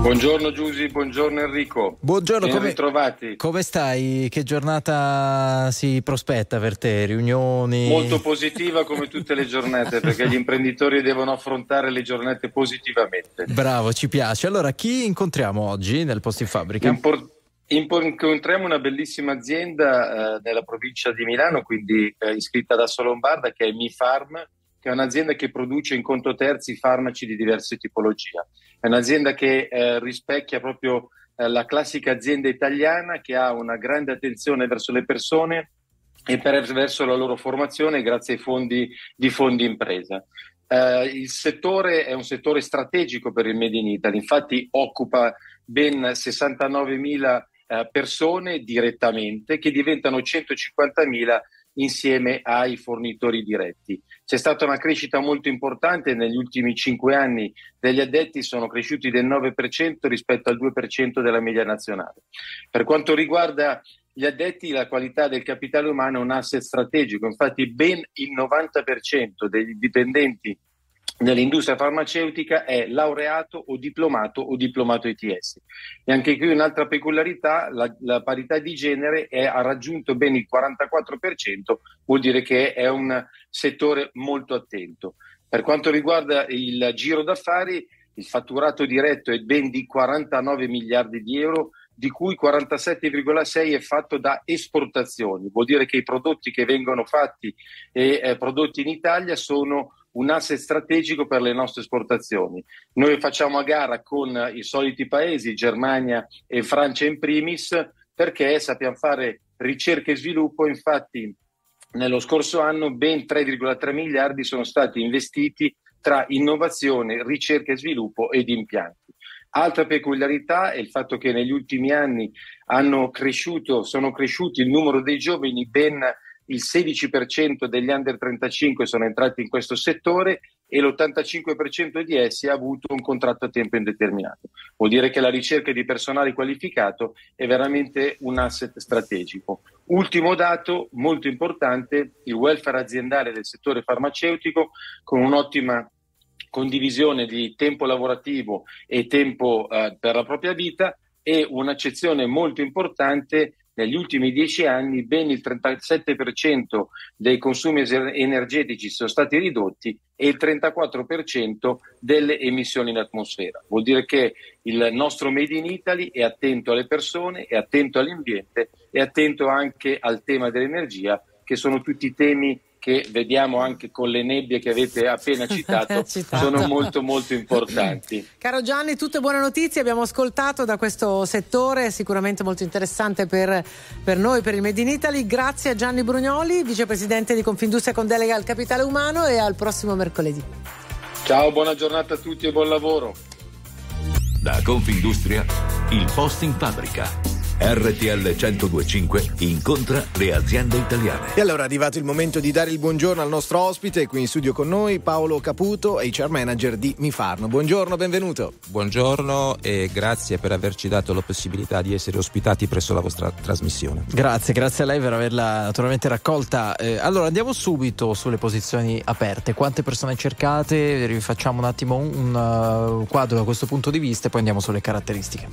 Buongiorno Giusy, buongiorno Enrico. Buongiorno, come- ritrovati. Come stai? Che giornata si prospetta per te? Riunioni? Molto positiva come tutte le giornate perché gli imprenditori devono affrontare le giornate positivamente. Bravo, ci piace. Allora, chi incontriamo oggi nel posto in fabbrica? Impor- impor- incontriamo una bellissima azienda eh, nella provincia di Milano, quindi eh, iscritta da Solombarda, che è Mi Farm, che è un'azienda che produce in conto terzi farmaci di diverse tipologie. È un'azienda che eh, rispecchia proprio eh, la classica azienda italiana che ha una grande attenzione verso le persone e per, verso la loro formazione grazie ai fondi di fondi impresa. Eh, il settore è un settore strategico per il Made in Italy, infatti occupa ben 69.000 eh, persone direttamente che diventano 150.000 insieme ai fornitori diretti. C'è stata una crescita molto importante negli ultimi cinque anni degli addetti sono cresciuti del 9% rispetto al 2% della media nazionale. Per quanto riguarda gli addetti, la qualità del capitale umano è un asset strategico, infatti ben il 90% degli dipendenti nell'industria farmaceutica è laureato o diplomato o diplomato ITS. E anche qui un'altra peculiarità, la, la parità di genere è- ha raggiunto ben il 44%, vuol dire che è un settore molto attento. Per quanto riguarda il giro d'affari, il fatturato diretto è ben di 49 miliardi di euro, di cui 47,6 è fatto da esportazioni, vuol dire che i prodotti che vengono fatti e eh, prodotti in Italia sono un asset strategico per le nostre esportazioni. Noi facciamo a gara con i soliti paesi, Germania e Francia in primis, perché sappiamo fare ricerca e sviluppo, infatti nello scorso anno ben 3,3 miliardi sono stati investiti tra innovazione, ricerca e sviluppo ed impianti. Altra peculiarità è il fatto che negli ultimi anni cresciuto, sono cresciuti il numero dei giovani, ben il 16% degli under 35 sono entrati in questo settore e l'85% di essi ha avuto un contratto a tempo indeterminato. Vuol dire che la ricerca di personale qualificato è veramente un asset strategico. Ultimo dato molto importante, il welfare aziendale del settore farmaceutico con un'ottima condivisione di tempo lavorativo e tempo eh, per la propria vita e un'accezione molto importante negli ultimi dieci anni ben il 37% dei consumi energetici sono stati ridotti e il 34% delle emissioni in atmosfera. Vuol dire che il nostro Made in Italy è attento alle persone, è attento all'ambiente, è attento anche al tema dell'energia, che sono tutti temi che vediamo anche con le nebbie che avete appena citato, Citato. sono molto molto importanti. Caro Gianni, tutte buone notizie abbiamo ascoltato da questo settore, sicuramente molto interessante per, per noi, per il Made in Italy. Grazie a Gianni Brugnoli, vicepresidente di Confindustria con delega al capitale umano e al prossimo mercoledì. Ciao, buona giornata a tutti e buon lavoro. Da Confindustria, il post in fabbrica. RTL 1025 incontra le aziende italiane. E allora è arrivato il momento di dare il buongiorno al nostro ospite, qui in studio con noi Paolo Caputo, HR Manager di Mifarno. Buongiorno, benvenuto. Buongiorno e grazie per averci dato la possibilità di essere ospitati presso la vostra trasmissione. Grazie, grazie a lei per averla naturalmente raccolta. Eh, allora andiamo subito sulle posizioni aperte. Quante persone cercate? Rifacciamo un attimo un, un, uh, quadro da questo punto di vista e poi andiamo sulle caratteristiche.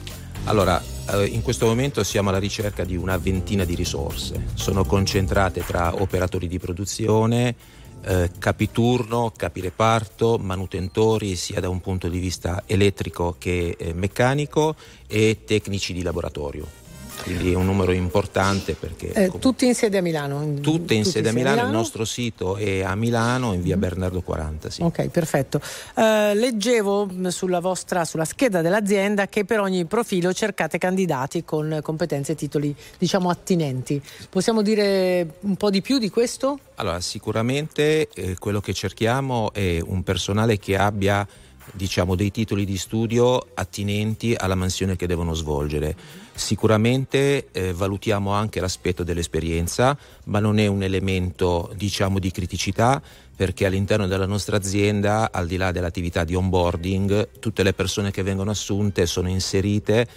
Allora, eh, in questo momento siamo alla ricerca di una ventina di risorse. Sono concentrate tra operatori di produzione, eh, capiturno, capireparto, manutentori sia da un punto di vista elettrico che eh, meccanico e tecnici di laboratorio. Quindi è un numero importante perché... Eh, tutti in sede a Milano? in- Tutte in sede a Milano, il nostro sito è a Milano in via Bernardo 40. Sì. Ok, perfetto. Eh, leggevo sulla vostra sulla scheda dell'azienda che per ogni profilo cercate candidati con competenze e titoli, diciamo, attinenti. Possiamo dire un po' di più di questo? Allora, sicuramente eh, quello che cerchiamo è un personale che abbia diciamo, dei titoli di studio attinenti alla mansione che devono svolgere. Sicuramente eh, valutiamo anche l'aspetto dell'esperienza, ma non è un elemento diciamo, di criticità perché all'interno della nostra azienda, al di là dell'attività di onboarding, tutte le persone che vengono assunte sono inserite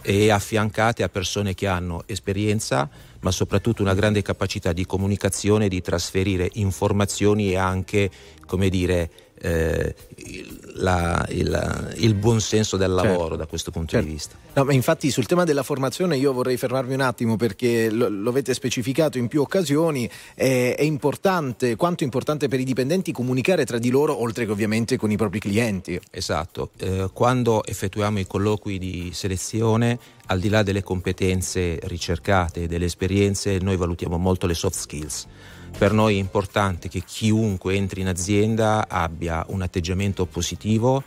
e affiancate a persone che hanno esperienza, ma soprattutto una grande capacità di comunicazione, di trasferire informazioni e anche, come dire, eh, il, la- il- il buon senso del lavoro Certo. da questo punto Certo. di vista. No, ma infatti sul tema della formazione io vorrei fermarmi un attimo perché lo, lo avete specificato in più occasioni, è, è importante, quanto è importante per i dipendenti comunicare tra di loro oltre che ovviamente con i propri clienti. Esatto, Eh, quando effettuiamo i colloqui di selezione, al di là delle competenze ricercate e delle esperienze, noi valutiamo molto le soft skills. Per noi è importante che chiunque entri in azienda abbia un atteggiamento positivo,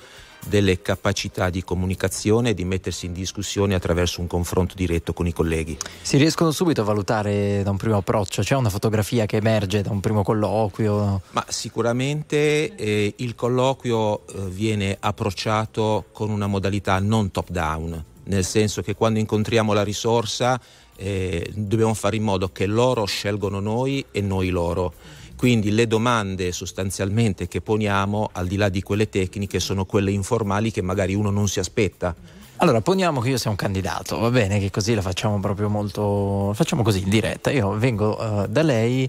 delle capacità di comunicazione e di mettersi in discussione attraverso un confronto diretto con i colleghi. Si riescono subito a valutare da un primo approccio? C'è una fotografia che emerge da un primo colloquio? Ma sicuramente eh, il colloquio eh, viene approcciato con una modalità non top down, nel senso che quando incontriamo la risorsa eh, dobbiamo fare in modo che loro scelgono noi e noi loro. Quindi le domande sostanzialmente che poniamo, al di là di quelle tecniche, sono quelle informali che magari uno non si aspetta. Allora, poniamo che io sia un candidato, va bene? Che così la facciamo proprio molto. facciamo così in diretta. Io vengo eh, da lei.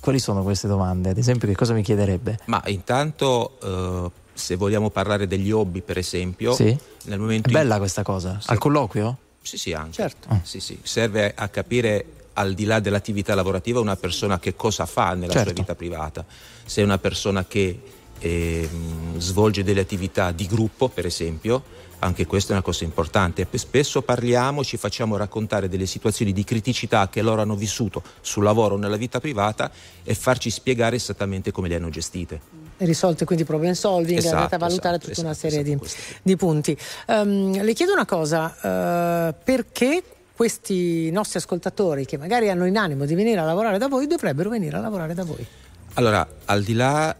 Quali sono queste domande? Ad esempio, che cosa mi chiederebbe? Ma intanto, eh, se vogliamo parlare degli hobby, per esempio, Sì? nel momento È in bella questa cosa? Al colloquio? Sì, sì, anche. Certo. Sì, sì. Serve a capire al di là dell'attività lavorativa una persona che cosa fa nella Certo. sua vita privata. Se è una persona che ehm, svolge delle attività di gruppo, per esempio, anche questa è una cosa importante. Spesso parliamo, ci facciamo raccontare delle situazioni di criticità che loro hanno vissuto sul lavoro o nella vita privata e farci spiegare esattamente come le hanno gestite. Risolte quindi problem solving, Esatto, andate a valutare esatto, tutta una esatto, serie di, di punti. Ehm, le chiedo una cosa, eh, perché questi nostri ascoltatori che magari hanno in animo di venire a lavorare da voi dovrebbero venire a lavorare da voi? Allora, al di là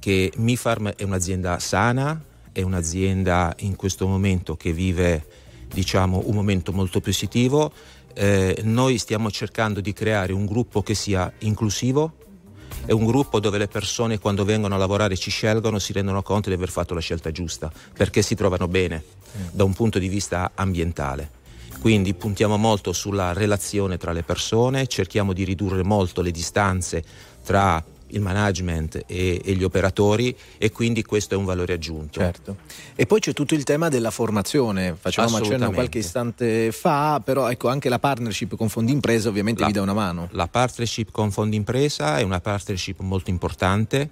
che Mifarm è un'azienda sana, è un'azienda in questo momento che vive diciamo, un momento molto positivo, eh, noi stiamo cercando di creare un gruppo che sia inclusivo, è un gruppo dove le persone quando vengono a lavorare ci scelgono si rendono conto di aver fatto la scelta giusta, perché si trovano bene da un punto di vista ambientale. Quindi puntiamo molto sulla relazione tra le persone, cerchiamo di ridurre molto le distanze tra il management e, e gli operatori e quindi questo è un valore aggiunto. Certo. E poi c'è tutto il tema della formazione, facevamo accenno qualche istante fa, però ecco anche la partnership con Fondi Impresa ovviamente La- vi dà una mano. La partnership con Fondi Impresa è una partnership molto importante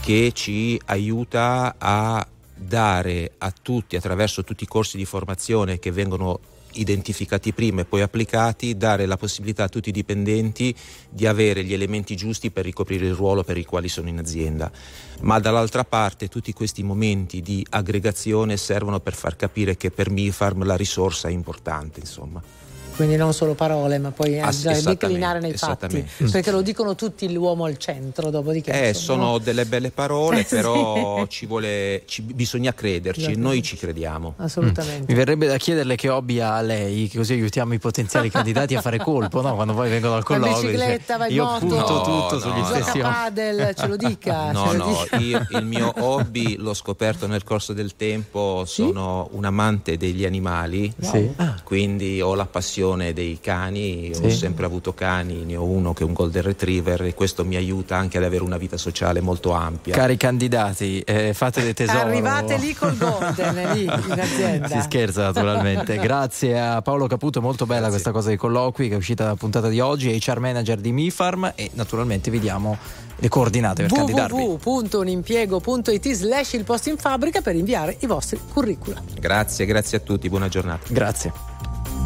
che ci aiuta a dare a tutti, attraverso tutti i corsi di formazione che vengono identificati prima e poi applicati, dare la possibilità a tutti i dipendenti di avere gli elementi giusti per ricoprire il ruolo per il quale sono in azienda. Ma dall'altra parte tutti questi momenti di aggregazione servono per far capire che per Mifarm la risorsa è importante, insomma. Quindi non solo parole, ma poi Ah, sì, declinare nei fatti, esattamente. perché lo dicono tutti l'uomo al centro, dopodiché Eh, insomma, sono delle belle parole, Eh, sì. però ci vuole, ci- bisogna crederci, Esatto. noi ci crediamo. assolutamente. Mi verrebbe da chiederle che hobby ha lei, che così aiutiamo i potenziali candidati a fare colpo, no? Quando poi vengono al Vai colloquio. bicicletta, vai in io moto, punto No, tutto no, sugli no. stessi Gioca hobby. padel, ce lo dica. No, lo no, dica. io il mio hobby l'ho scoperto nel corso del tempo, sono un amante degli animali, Sì. quindi ho la passione dei cani, ho Sì. sempre avuto cani, ne ho uno che è un golden retriever e questo mi aiuta anche ad avere una vita sociale molto ampia. Cari candidati, eh, fate del tesoro. Arrivate lì col Golden, lì in azienda. Si scherza naturalmente. Grazie a Paolo Caputo, molto bella questa cosa dei colloqui che è uscita dalla puntata di oggi, HR manager di Mifarm e naturalmente vi diamo le coordinate per candidarvi. www.unimpiego.it slash il posto in fabbrica per inviare i vostri curricula. Grazie, grazie a tutti, buona giornata. Grazie.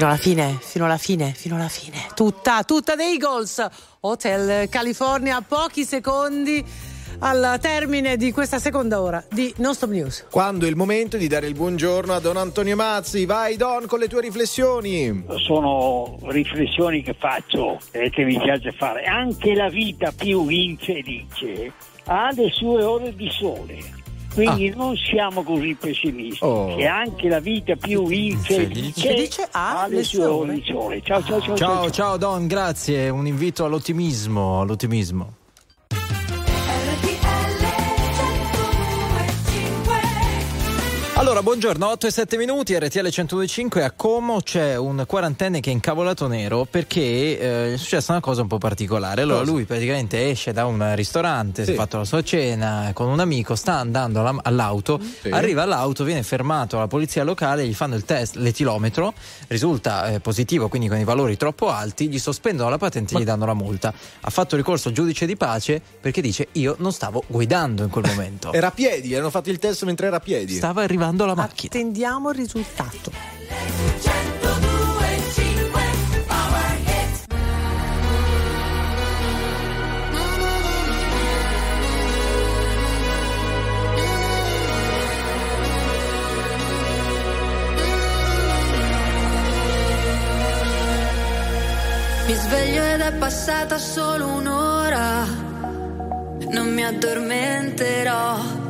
Fino alla fine, fino alla fine, fino alla fine. Tutta, tutta dei Eagles. Hotel California, a pochi secondi al termine di questa seconda ora di Non Stop News. Quando è il momento di dare il buongiorno a Don Antonio Mazzi. Vai Don con le tue riflessioni. Sono riflessioni che faccio e che mi piace fare. Anche la vita più infelice ha le sue ore di sole. Quindi non siamo così pessimisti, Oh. che anche la vita più infelice Che dice ha le sue ore. Ciao ciao ciao. Ciao, ciao Don, grazie. Un invito all'ottimismo, all'ottimismo. Allora, buongiorno, 8 e 7 minuti, RTL 102.5 a Como c'è un quarantenne che è incavolato nero perché eh, è successa una cosa un po' particolare. Allora Cosa? lui praticamente esce da un ristorante, si è Sì. fatto la sua cena con un amico, sta andando alla- all'auto, Sì. arriva all'auto, viene fermato alla polizia locale, gli fanno il test, l'etilometro, risulta eh, positivo, quindi con i valori troppo alti, gli sospendono la patente e gli danno la multa. Ha fatto ricorso al giudice di pace perché dice io non stavo guidando in quel momento. Era a piedi, hanno fatto il test mentre era a piedi. Stava arrivando la macchina. Attendiamo il risultato. Mi sveglio ed è passata solo un'ora. Non mi addormenterò.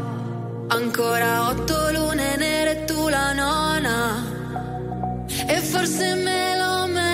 Ancora otto lune nere e tu la nona. E forse me lo merito,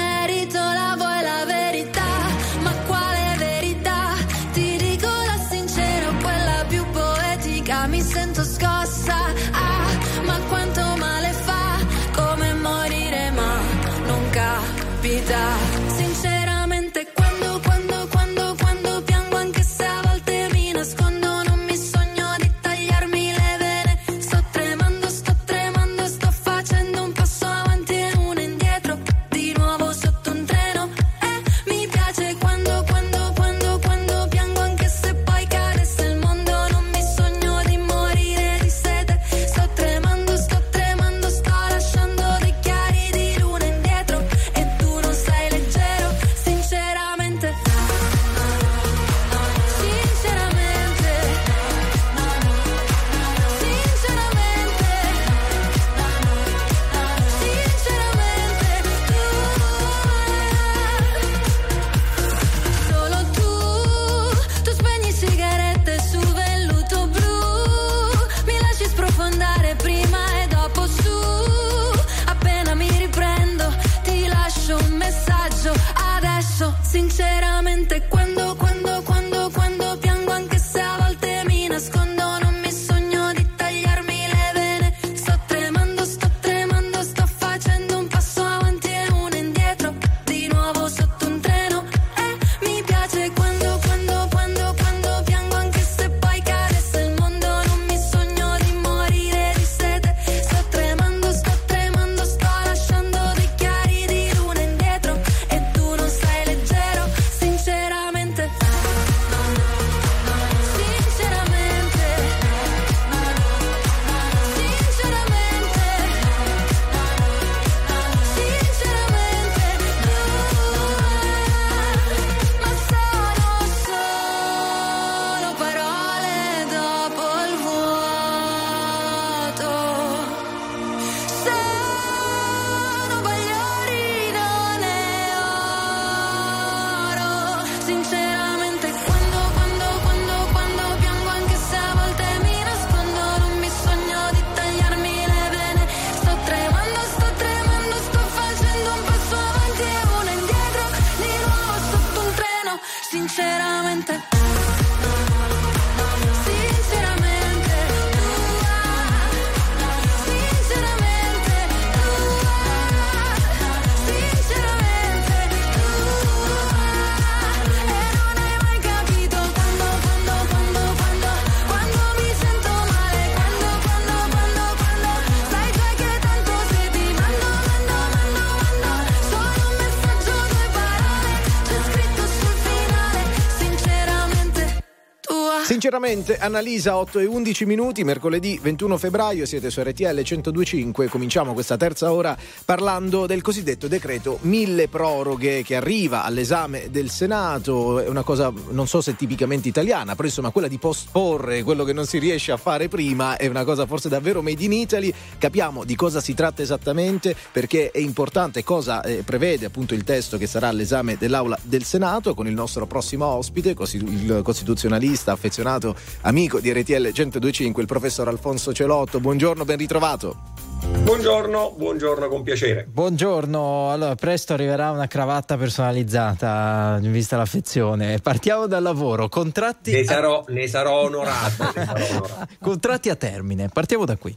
Sinceramente, Annalisa 8 e 11 minuti, mercoledì 21 febbraio, siete su RTL 1025, cominciamo questa terza ora parlando del cosiddetto decreto mille proroghe che arriva all'esame del Senato, è una cosa non so se tipicamente italiana, però insomma quella di posporre quello che non si riesce a fare prima è una cosa forse davvero made in Italy, capiamo di cosa si tratta esattamente perché è importante cosa eh, prevede appunto il testo che sarà all'esame dell'Aula del Senato con il nostro prossimo ospite, il costituzionalista affezionato amico di RTL 1025, il professor Alfonso Celotto. Buongiorno, ben ritrovato. Buongiorno, buongiorno con piacere. Buongiorno, allora presto arriverà una cravatta personalizzata, vista l'affezione. Partiamo dal lavoro, contratti, Ne a... sarò, ne sarò onorato. ne sarò onorato. contratti a termine, partiamo da qui.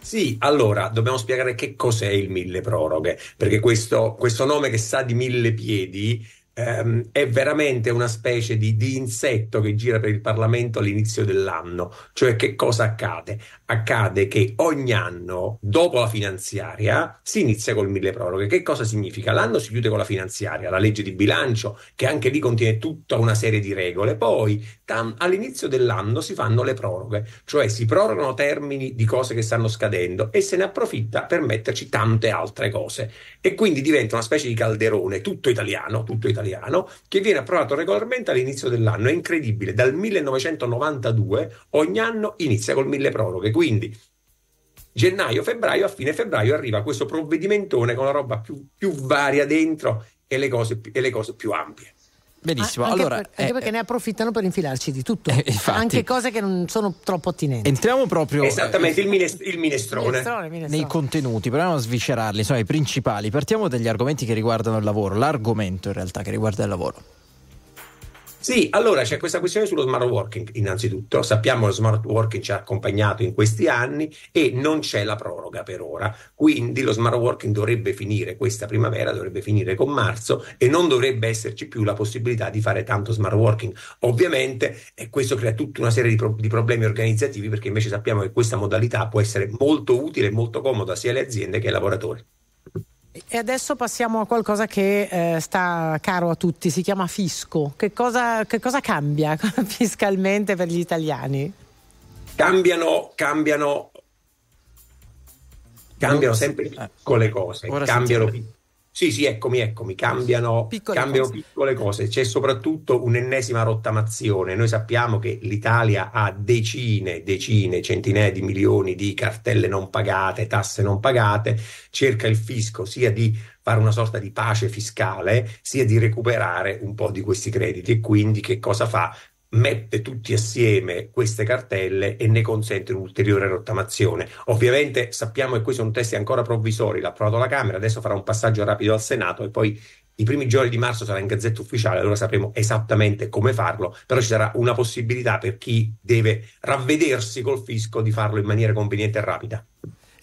Sì, allora dobbiamo spiegare che cos'è il mille proroghe, perché questo, questo nome che sa di mille piedi ehm, è veramente una specie di, di insetto che gira per il Parlamento all'inizio dell'anno. Cioè, che cosa accade? Accade che ogni anno, dopo la finanziaria, si inizia col mille proroghe. Che cosa significa? L'anno si chiude con la finanziaria, la legge di bilancio, che anche lì contiene tutta una serie di regole. Poi, tam- all'inizio dell'anno si fanno le proroghe, cioè si prorogano termini di cose che stanno scadendo e se ne approfitta per metterci tante altre cose. E quindi diventa una specie di calderone tutto italiano, tutto italiano, che viene approvato regolarmente all'inizio dell'anno. È incredibile, dal 1992 ogni anno inizia col mille proroghe, quindi gennaio, febbraio, a fine febbraio arriva questo provvedimentone con la roba più, più varia dentro e le cose, e le cose più ampie. Benissimo, anche, allora per- anche eh, perché ne approfittano per infilarci di tutto, Eh, infatti. anche cose che non sono troppo attinenti. entriamo proprio Esattamente, il, mines- il minestrone. Minestrone, minestrone. nei contenuti, proviamo a sviscerarli, sono i principali. Partiamo dagli argomenti che riguardano il lavoro, l'argomento in realtà che riguarda il lavoro. Sì, allora c'è questa questione sullo smart working innanzitutto. Sappiamo che lo smart working ci ha accompagnato in questi anni e non c'è la proroga per ora. Quindi lo smart working dovrebbe finire questa primavera, dovrebbe finire con marzo e non dovrebbe esserci più la possibilità di fare tanto smart working. Ovviamente questo crea tutta una serie di, pro- di problemi organizzativi perché invece sappiamo che questa modalità può essere molto utile e molto comoda sia alle aziende che ai lavoratori. E adesso passiamo a qualcosa che eh, sta caro a tutti, si chiama fisco. Che cosa, che cosa cambia fiscalmente per gli italiani? Cambiano, cambiano, cambiano sempre piccole cose, Ora cambiano sentiamo. Sì, sì, eccomi, eccomi, cambiano, Piccole cambiano cose. piccole cose. C'è soprattutto un'ennesima rottamazione. Noi sappiamo che l'Italia ha decine, decine, centinaia di milioni di cartelle non pagate, tasse non pagate. Cerca il fisco sia di fare una sorta di pace fiscale, sia di recuperare un po' di questi crediti. E quindi che cosa fa? Mette tutti assieme queste cartelle e ne consente un'ulteriore rottamazione. Ovviamente sappiamo che questi sono testi ancora provvisori, l'ha approvato la Camera, adesso farà un passaggio rapido al Senato e poi i primi giorni di marzo sarà in gazzetta ufficiale, allora sapremo esattamente come farlo, però ci sarà una possibilità per chi deve ravvedersi col fisco di farlo in maniera conveniente e rapida.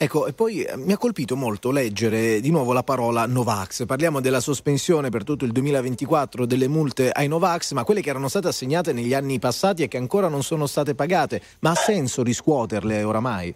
Ecco, e poi eh, mi ha colpito molto leggere di nuovo la parola Novax. Parliamo della sospensione per tutto il 2024 delle multe ai Novax, ma quelle che erano state assegnate negli anni passati e che ancora non sono state pagate. Ma ha senso riscuoterle oramai?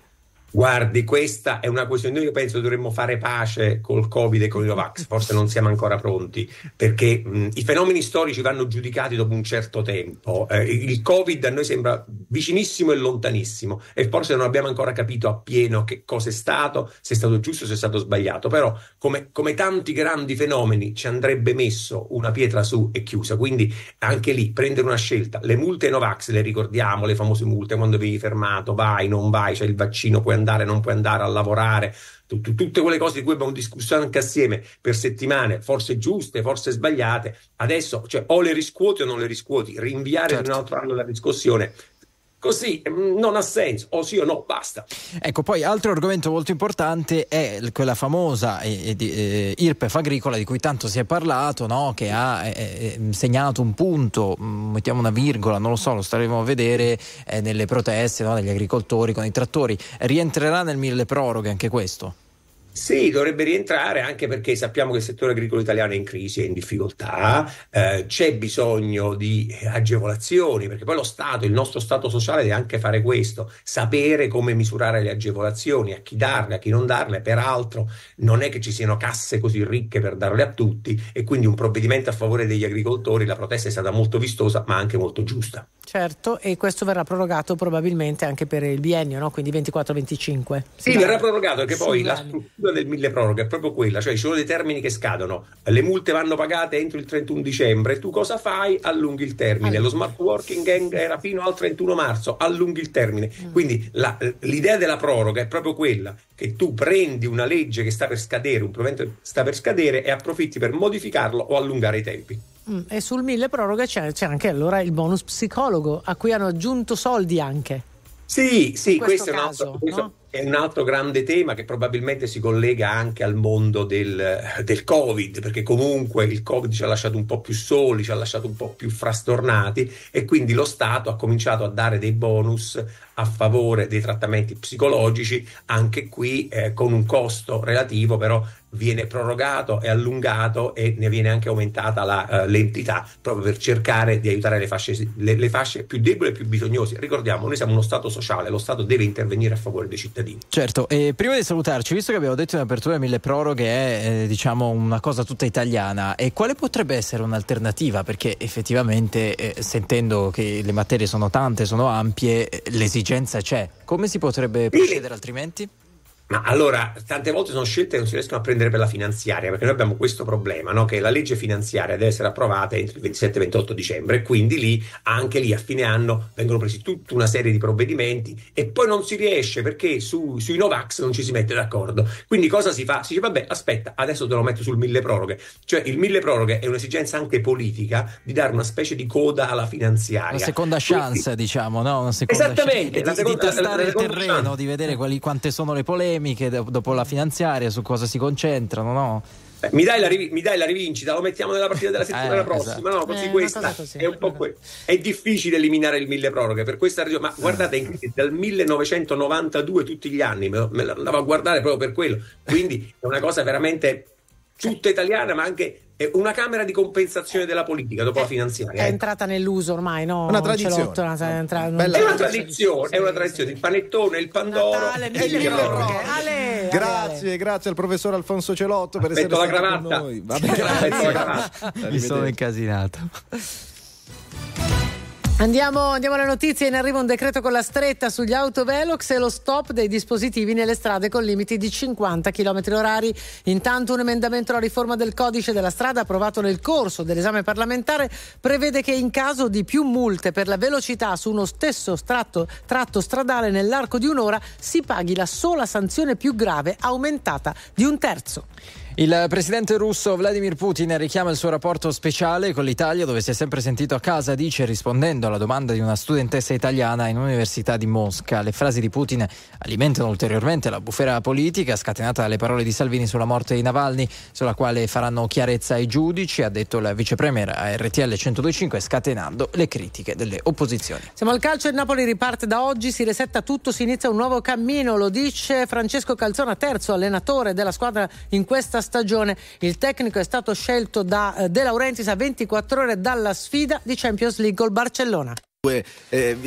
Guardi, questa è una questione. Io penso dovremmo fare pace col Covid e con i Novax. Forse non siamo ancora pronti perché mh, i fenomeni storici vanno giudicati dopo un certo tempo. Eh, il Covid a noi sembra vicinissimo e lontanissimo e forse non abbiamo ancora capito appieno che cosa è stato, se è stato giusto o se è stato sbagliato. Però, come, come tanti grandi fenomeni, ci andrebbe messo una pietra su e chiusa. Quindi anche lì prendere una scelta. Le multe Novax le ricordiamo, le famose multe quando vieni fermato, vai, non vai, c'è il vaccino, puoi andare, non puoi andare a lavorare. Tu- tu- Tutte quelle cose di cui abbiamo discusso anche assieme per settimane, forse giuste, forse sbagliate. Adesso, cioè, o le riscuoti o non le riscuoti. Rinviare di un altro anno la discussione così mm, non ha senso, o sì o no, basta. Ecco, poi altro argomento molto importante è quella famosa eh, eh, IRPEF agricola di cui tanto si è parlato, no? che ha eh, eh, segnato un punto, mm, mettiamo una virgola, non lo so, lo staremo a vedere eh, nelle proteste no? degli agricoltori con i trattori. Rientrerà nel mille proroghe anche questo? Sì, dovrebbe rientrare anche perché sappiamo che il settore agricolo italiano è in crisi, è in difficoltà, eh, c'è bisogno di agevolazioni, perché poi lo Stato, il nostro Stato sociale deve anche fare questo, sapere come misurare le agevolazioni, a chi darle, a chi non darle, peraltro non è che ci siano casse così ricche per darle a tutti e quindi un provvedimento a favore degli agricoltori, la protesta è stata molto vistosa ma anche molto giusta. Certo, e questo verrà prorogato probabilmente anche per il biennio, no? quindi 24-25. Sì, verrà prorogato perché poi la anni. Struttura del mille proroghe è proprio quella, cioè ci sono dei termini che scadono, le multe vanno pagate entro il 31 dicembre, tu cosa fai? Allunghi il termine, lo smart working era fino al 31 marzo, allunghi il termine. Mm. Quindi la- l'idea della proroga è proprio quella che tu prendi una legge che sta per scadere, un provvedimento che sta per scadere e approfitti per modificarlo o allungare i tempi. Mm, E sul mille proroghe c'è, c'è anche allora il bonus psicologo, a cui hanno aggiunto soldi anche. Sì, sì, questo questo, è, un caso, altro, questo no? È un altro grande tema che probabilmente si collega anche al mondo del, del Covid, perché comunque il Covid ci ha lasciato un po' più soli, ci ha lasciato un po' più frastornati e quindi lo Stato ha cominciato a dare dei bonus a favore dei trattamenti psicologici, anche qui eh, con un costo relativo, però viene prorogato e allungato e ne viene anche aumentata la, eh, l'entità proprio per cercare di aiutare le fasce, le, le fasce più deboli e più bisognose. Ricordiamo, noi siamo uno Stato sociale, lo Stato deve intervenire a favore dei cittadini. Certo, e prima di salutarci, visto che abbiamo detto in apertura mille proroghe è eh, diciamo una cosa tutta italiana, e quale potrebbe essere un'alternativa? Perché effettivamente eh, sentendo che le materie sono tante, sono ampie, eh, l'esigenza c'è. Come si potrebbe procedere altrimenti? Ma allora, tante volte sono scelte che non si riescono a prendere per la finanziaria, perché noi abbiamo questo problema, no? che la legge finanziaria deve essere approvata entro il 27-28 dicembre, e quindi lì, anche lì a fine anno, vengono presi tutta una serie di provvedimenti e poi non si riesce perché su- sui Novax non ci si mette d'accordo. Quindi cosa si fa? Si dice, vabbè, aspetta, adesso te lo metto sul mille proroghe. Cioè il mille proroghe è un'esigenza anche politica di dare una specie di coda alla finanziaria. Una seconda chance, diciamo, no? Una seconda Esattamente, chance. E la di, seconda- di tastare la il seconda terreno, chance. di vedere quali- quante sono le polemiche do- dopo la finanziaria, su cosa si concentrano, no? Eh, Mi dai, la rivi- mi dai la rivincita, lo mettiamo nella partita della settimana Eh, prossima. esatto. No, così Eh, questa così. è un po' que- È difficile eliminare il mille proroghe per questa ragione. Ma guardate, in- dal 1992 tutti gli anni me, lo- me l'andavo a guardare proprio per quello. Quindi è una cosa veramente tutta italiana, ma anche è una camera di compensazione della politica dopo la finanziaria. È ecco. entrata nell'uso ormai, no? Una Un tradizione. è entra- È non- una tradizione, è una tradizione. Il panettone, il pandoro. Natale, e il mille proroghe. proroghe. Ale, Grazie, grazie al professor Alfonso Celotto per Aspetto essere la stato con noi. Vabbè, Aspetto la cravatta. Mi sono incasinato. Andiamo, andiamo alle notizie. In arrivo un decreto con la stretta sugli autovelox e lo stop dei dispositivi nelle strade con limiti di 50 km orari. Intanto un emendamento alla riforma del codice della strada approvato nel corso dell'esame parlamentare prevede che in caso di più multe per la velocità su uno stesso tratto, tratto stradale nell'arco di un'ora si paghi la sola sanzione più grave aumentata di un terzo. Il presidente russo Vladimir Putin richiama il suo rapporto speciale con l'Italia dove si è sempre sentito a casa, dice rispondendo alla domanda di una studentessa italiana in Università di Mosca. Le frasi di Putin alimentano ulteriormente la bufera politica scatenata dalle parole di Salvini sulla morte di Navalny, sulla quale faranno chiarezza i giudici, ha detto il vicepremier a RTL 1025 scatenando le critiche delle opposizioni. Siamo al calcio, il Napoli riparte da oggi, si resetta tutto, si inizia un nuovo cammino, lo dice Francesco Calzona, terzo allenatore della squadra in questa stagione. Il tecnico è stato scelto da eh, De Laurentiis a 24 ore dalla sfida di Champions League col Barcellona. Due, eh,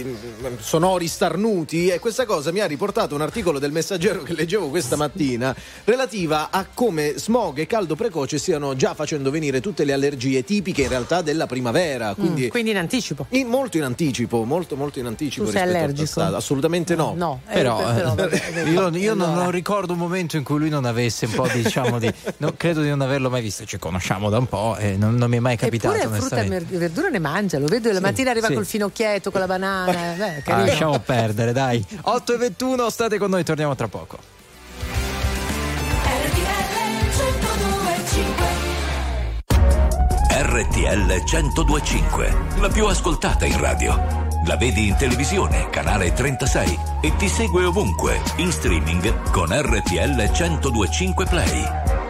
sonori starnuti e questa cosa mi ha riportato un articolo del Messaggero che leggevo questa mattina relativa a come smog e caldo precoce stiano già facendo venire tutte le allergie tipiche in realtà della primavera quindi, Mm, quindi in anticipo in- molto in anticipo molto molto in anticipo Tu sei rispetto al allergico? passato. assolutamente no, no eh, Però, però, eh, vabbè, io, io non, allora. non ricordo un momento in cui lui non avesse un po' di diciamo di no, credo di non averlo mai visto ci conosciamo da un po' e non, non mi è mai capitato Eppure frutta e verdura ne mangia, lo vedo la mattina arriva sì. col finocchietto, con la banana. Beh, Ah, lasciamo perdere dai 8 e 21 state con noi torniamo tra poco RTL 1025, la più ascoltata in radio. La vedi in televisione, canale 36 e ti segue ovunque, in streaming con RTL 1025 Play.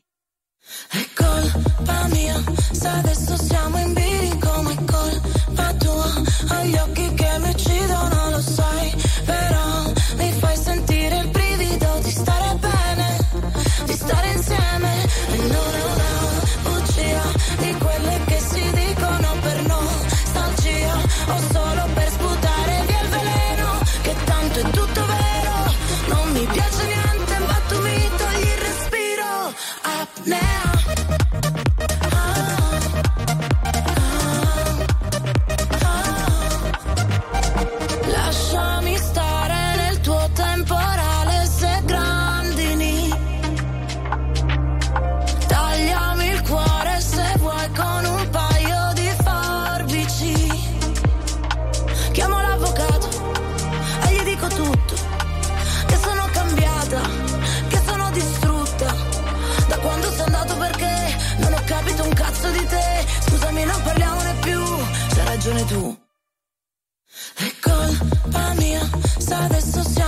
È colpa mia, se adesso siamo in bilico, ma è colpa tua. Hai gli occhi che mi uccidono, lo sai, però mia, se adesso siamo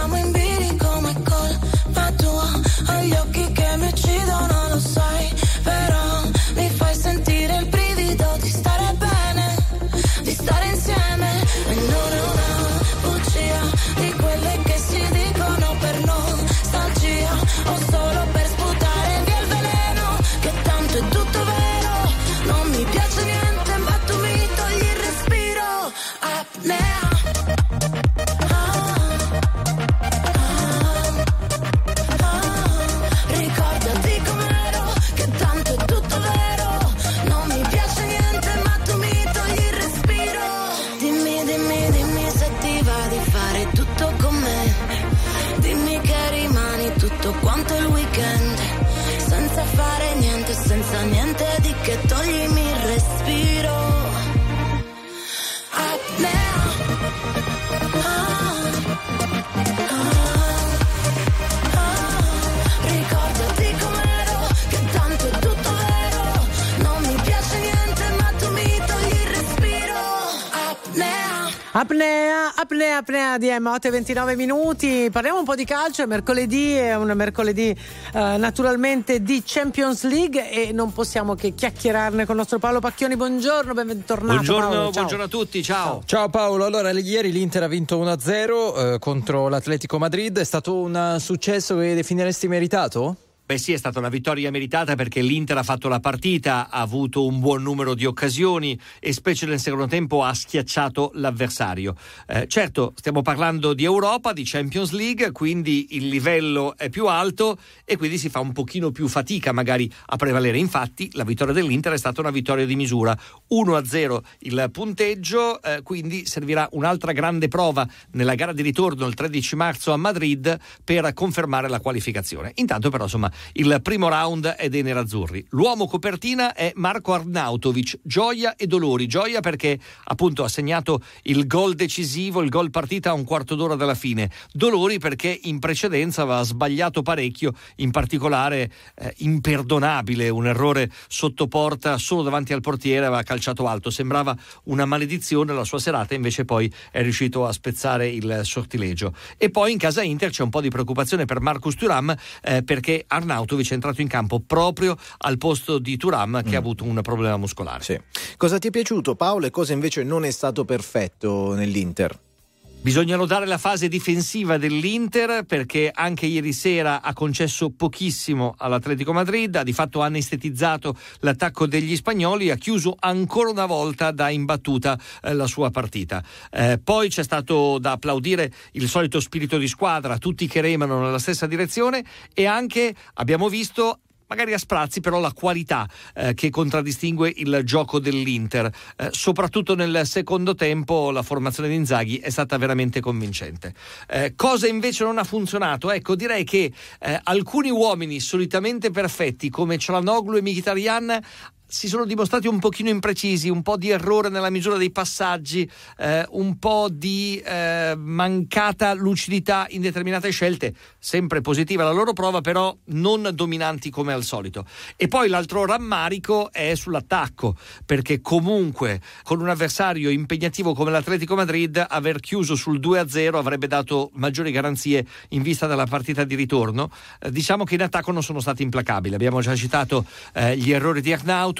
di M8 e 29 minuti. Parliamo un po' di calcio. È mercoledì, è un mercoledì eh, naturalmente di Champions League e non possiamo che chiacchierarne con il nostro Paolo Pacchioni. Buongiorno, bentornato. Buongiorno, Paolo. Buongiorno a tutti, ciao. Ciao Paolo, allora ieri l'Inter ha vinto 1-0 eh, contro l'Atletico Madrid, è stato un successo che definiresti meritato? Beh sì, è stata una vittoria meritata perché l'Inter ha fatto la partita, ha avuto un buon numero di occasioni e specie nel secondo tempo ha schiacciato l'avversario. Eh, certo, stiamo parlando di Europa, di Champions League, quindi il livello è più alto e quindi si fa un pochino più fatica magari a prevalere. Infatti la vittoria dell'Inter è stata una vittoria di misura. 1-0 il punteggio, eh, quindi servirà un'altra grande prova nella gara di ritorno il 13 marzo a Madrid per confermare la qualificazione. Intanto però insomma il primo round è dei nerazzurri. L'uomo copertina è Marco Arnautovic, gioia e dolori. Gioia perché appunto ha segnato il gol decisivo, il gol partita a un quarto d'ora dalla fine. Dolori perché in precedenza aveva sbagliato parecchio, in particolare eh, imperdonabile, un errore sotto porta solo davanti al portiere, aveva calciato alto. Sembrava una maledizione la sua serata, invece poi è riuscito a spezzare il sortilegio. E poi in casa Inter c'è un po' di preoccupazione per Marcus Thuram eh, perché Arnautovic è entrato in campo proprio al posto di Turam che ha avuto un problema muscolare. Cosa ti è piaciuto Paolo e cosa invece non è stato perfetto nell'Inter? Bisogna lodare la fase difensiva dell'Inter perché anche ieri sera ha concesso pochissimo all'Atletico Madrid, ha di fatto anestetizzato l'attacco degli spagnoli e ha chiuso ancora una volta da imbattuta eh, la sua partita. Eh, poi c'è stato da applaudire il solito spirito di squadra, tutti che remano nella stessa direzione e anche abbiamo visto magari a sprazzi, però la qualità eh, che contraddistingue il gioco dell'Inter. Eh, soprattutto nel secondo tempo la formazione di Inzaghi è stata veramente convincente. Eh, cosa invece non ha funzionato? Ecco, direi che eh, alcuni uomini solitamente perfetti come Cialanoglu e Mkhitaryan si sono dimostrati un pochino imprecisi, un po' di errore nella misura dei passaggi, eh, un po' di eh, mancata lucidità in determinate scelte, sempre positiva la loro prova, però non dominanti come al solito. E poi l'altro rammarico è sull'attacco, perché comunque con un avversario impegnativo come l'Atletico Madrid, aver chiuso sul 2-0 avrebbe dato maggiori garanzie in vista della partita di ritorno. Eh, diciamo che in attacco non sono stati implacabili, abbiamo già citato eh, gli errori di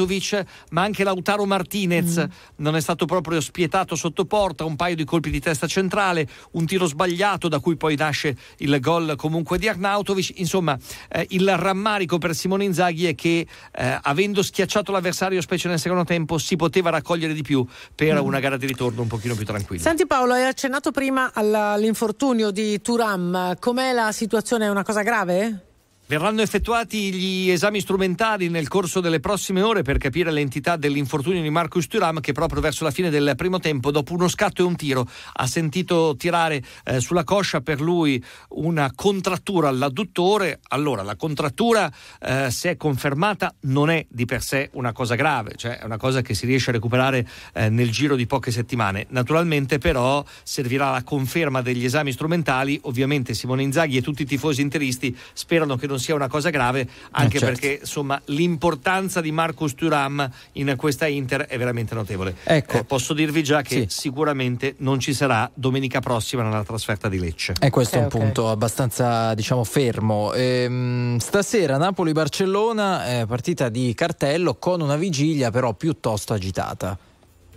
Arnautovic, ma anche Lautaro Martinez non è stato proprio spietato sotto porta, un paio di colpi di testa centrale, un tiro sbagliato da cui poi nasce il gol comunque di Arnautovic. Insomma, eh, il rammarico per Simone Inzaghi è che eh, avendo schiacciato l'avversario, specie nel secondo tempo, si poteva raccogliere di più per Mm. una gara di ritorno un pochino più tranquilla. Senti Paolo, hai accennato prima all'infortunio di Turam. Com'è la situazione? È una cosa grave? Verranno effettuati gli esami strumentali nel corso delle prossime ore per capire l'entità dell'infortunio di Marcus Thuram che proprio verso la fine del primo tempo, dopo uno scatto e un tiro, ha sentito tirare eh, sulla coscia per lui una contrattura all'adduttore. Allora, la contrattura, eh, se è confermata, non è di per sé una cosa grave, cioè è una cosa che si riesce a recuperare eh, nel giro di poche settimane. Naturalmente, però, servirà la conferma degli esami strumentali. Ovviamente Simone Inzaghi e tutti i tifosi interisti sperano che non sia una cosa grave, anche Eh, certo. perché insomma l'importanza di Marcus Thuram in questa Inter è veramente notevole. Ecco. Eh, posso dirvi già che sicuramente non ci sarà domenica prossima nella trasferta di Lecce. E questo è un punto abbastanza, diciamo, fermo. Ehm, stasera Napoli-Barcellona, eh, partita di cartello con una vigilia però piuttosto agitata.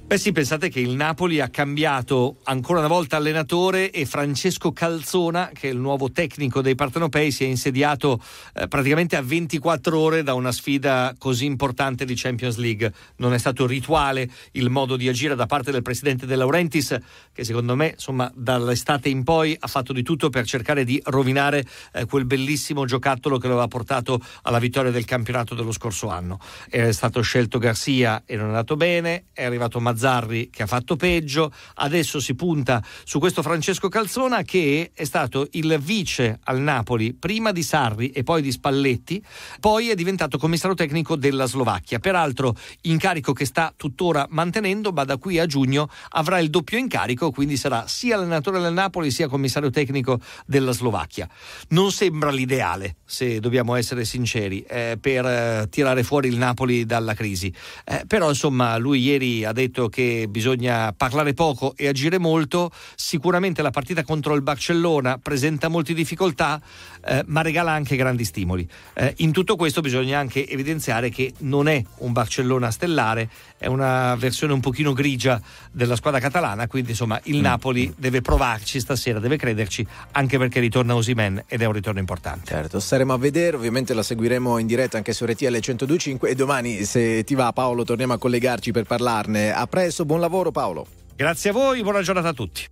Beh sì, pensate che il Napoli ha cambiato ancora una volta allenatore e Francesco Calzona, che è il nuovo tecnico dei partenopei, si è insediato eh, praticamente a 24 ore da una sfida così importante di Champions League. Non è stato rituale il modo di agire da parte del presidente De Laurentiis, che secondo me, insomma, dall'estate in poi ha fatto di tutto per cercare di rovinare eh, quel bellissimo giocattolo che lo aveva portato alla vittoria del campionato dello scorso anno. È stato scelto Garcia e non è andato bene, è arrivato Mazzarri che ha fatto peggio, adesso si punta su questo Francesco Calzona che è stato il vice al Napoli prima di Sarri e poi di Spalletti, poi è diventato commissario tecnico della Slovacchia, peraltro incarico che sta tuttora mantenendo, ma da qui a giugno avrà il doppio incarico, quindi sarà sia allenatore del Napoli sia commissario tecnico della Slovacchia. Non sembra l'ideale, se dobbiamo essere sinceri, eh, per eh, tirare fuori il Napoli dalla crisi. Eh, però insomma lui ieri ha detto che bisogna parlare poco e agire molto. Sicuramente la partita contro il Barcellona presenta molte difficoltà, eh, ma regala anche grandi stimoli. Eh, in tutto questo bisogna anche evidenziare che non è un Barcellona stellare, è una versione un pochino grigia della squadra catalana, quindi insomma il Napoli deve provarci stasera, deve crederci, anche perché ritorna Osimen ed è un ritorno importante. Certo, staremo a vedere, ovviamente la seguiremo in diretta anche su RTL 1025 e domani se ti va Paolo torniamo a collegarci per parlarne. A presto, buon lavoro Paolo. Grazie a voi, buona giornata a tutti.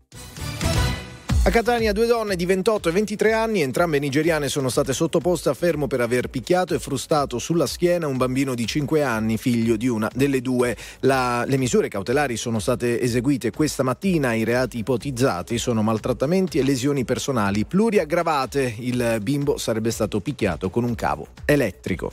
A Catania due donne di 28 e 23 anni, entrambe nigeriane, sono state sottoposte a fermo per aver picchiato e frustato sulla schiena un bambino di 5 anni, figlio di una delle due. La- le misure cautelari sono state eseguite questa mattina. I reati ipotizzati sono maltrattamenti e lesioni personali pluriaggravate. Il bimbo sarebbe stato picchiato con un cavo elettrico.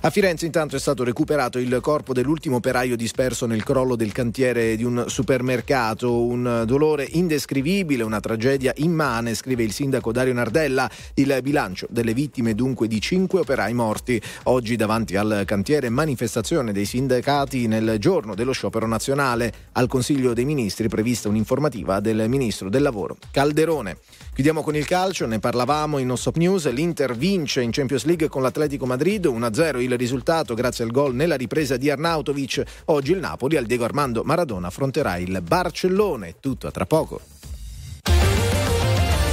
A Firenze intanto è stato recuperato il corpo dell'ultimo operaio disperso nel crollo del cantiere di un supermercato, un dolore indescrivibile, una tragedia immane, scrive il sindaco Dario Nardella. Il bilancio delle vittime dunque di cinque operai morti. Oggi davanti al cantiere manifestazione dei sindacati nel giorno dello sciopero nazionale. Al Consiglio dei Ministri prevista un'informativa del Ministro del Lavoro Calderone. Chiudiamo con il calcio, ne parlavamo in No Stop News, l'Inter vince in Champions League con l'Atletico Madrid, 1-0 il risultato grazie al gol nella ripresa di Arnautovic. Oggi il Napoli al Diego Armando Maradona affronterà il Barcellone. Tutto a tra poco.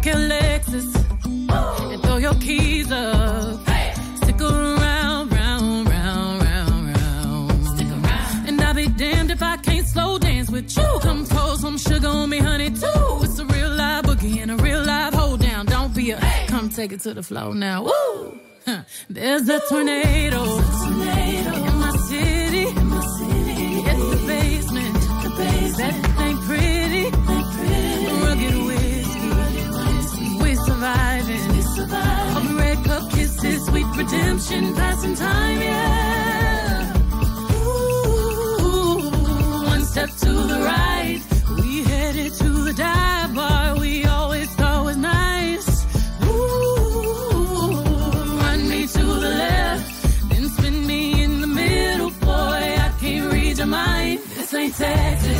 park your Lexus and throw your keys up. Stick around, round, round, round, round. Stick around. And I'll be damned if I can't slow dance with you. Come pour some sugar on me, honey, too. It's a real live boogie and a real live hold down. Don't be a come take it to the floor now. Woo! Huh. There's a tornado. In my city. All the red cup kisses, sweet redemption, passing time, yeah. Ooh, one step to the right. We headed to the dive bar we always thought was nice. Ooh, run me to the left, then spin me in the middle, boy. I can't read your mind. This ain't Texas,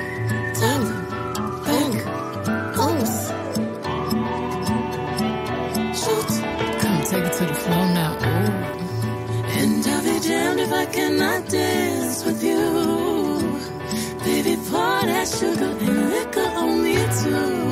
If I dance with you. Baby, pour that sugar and liquor on me too.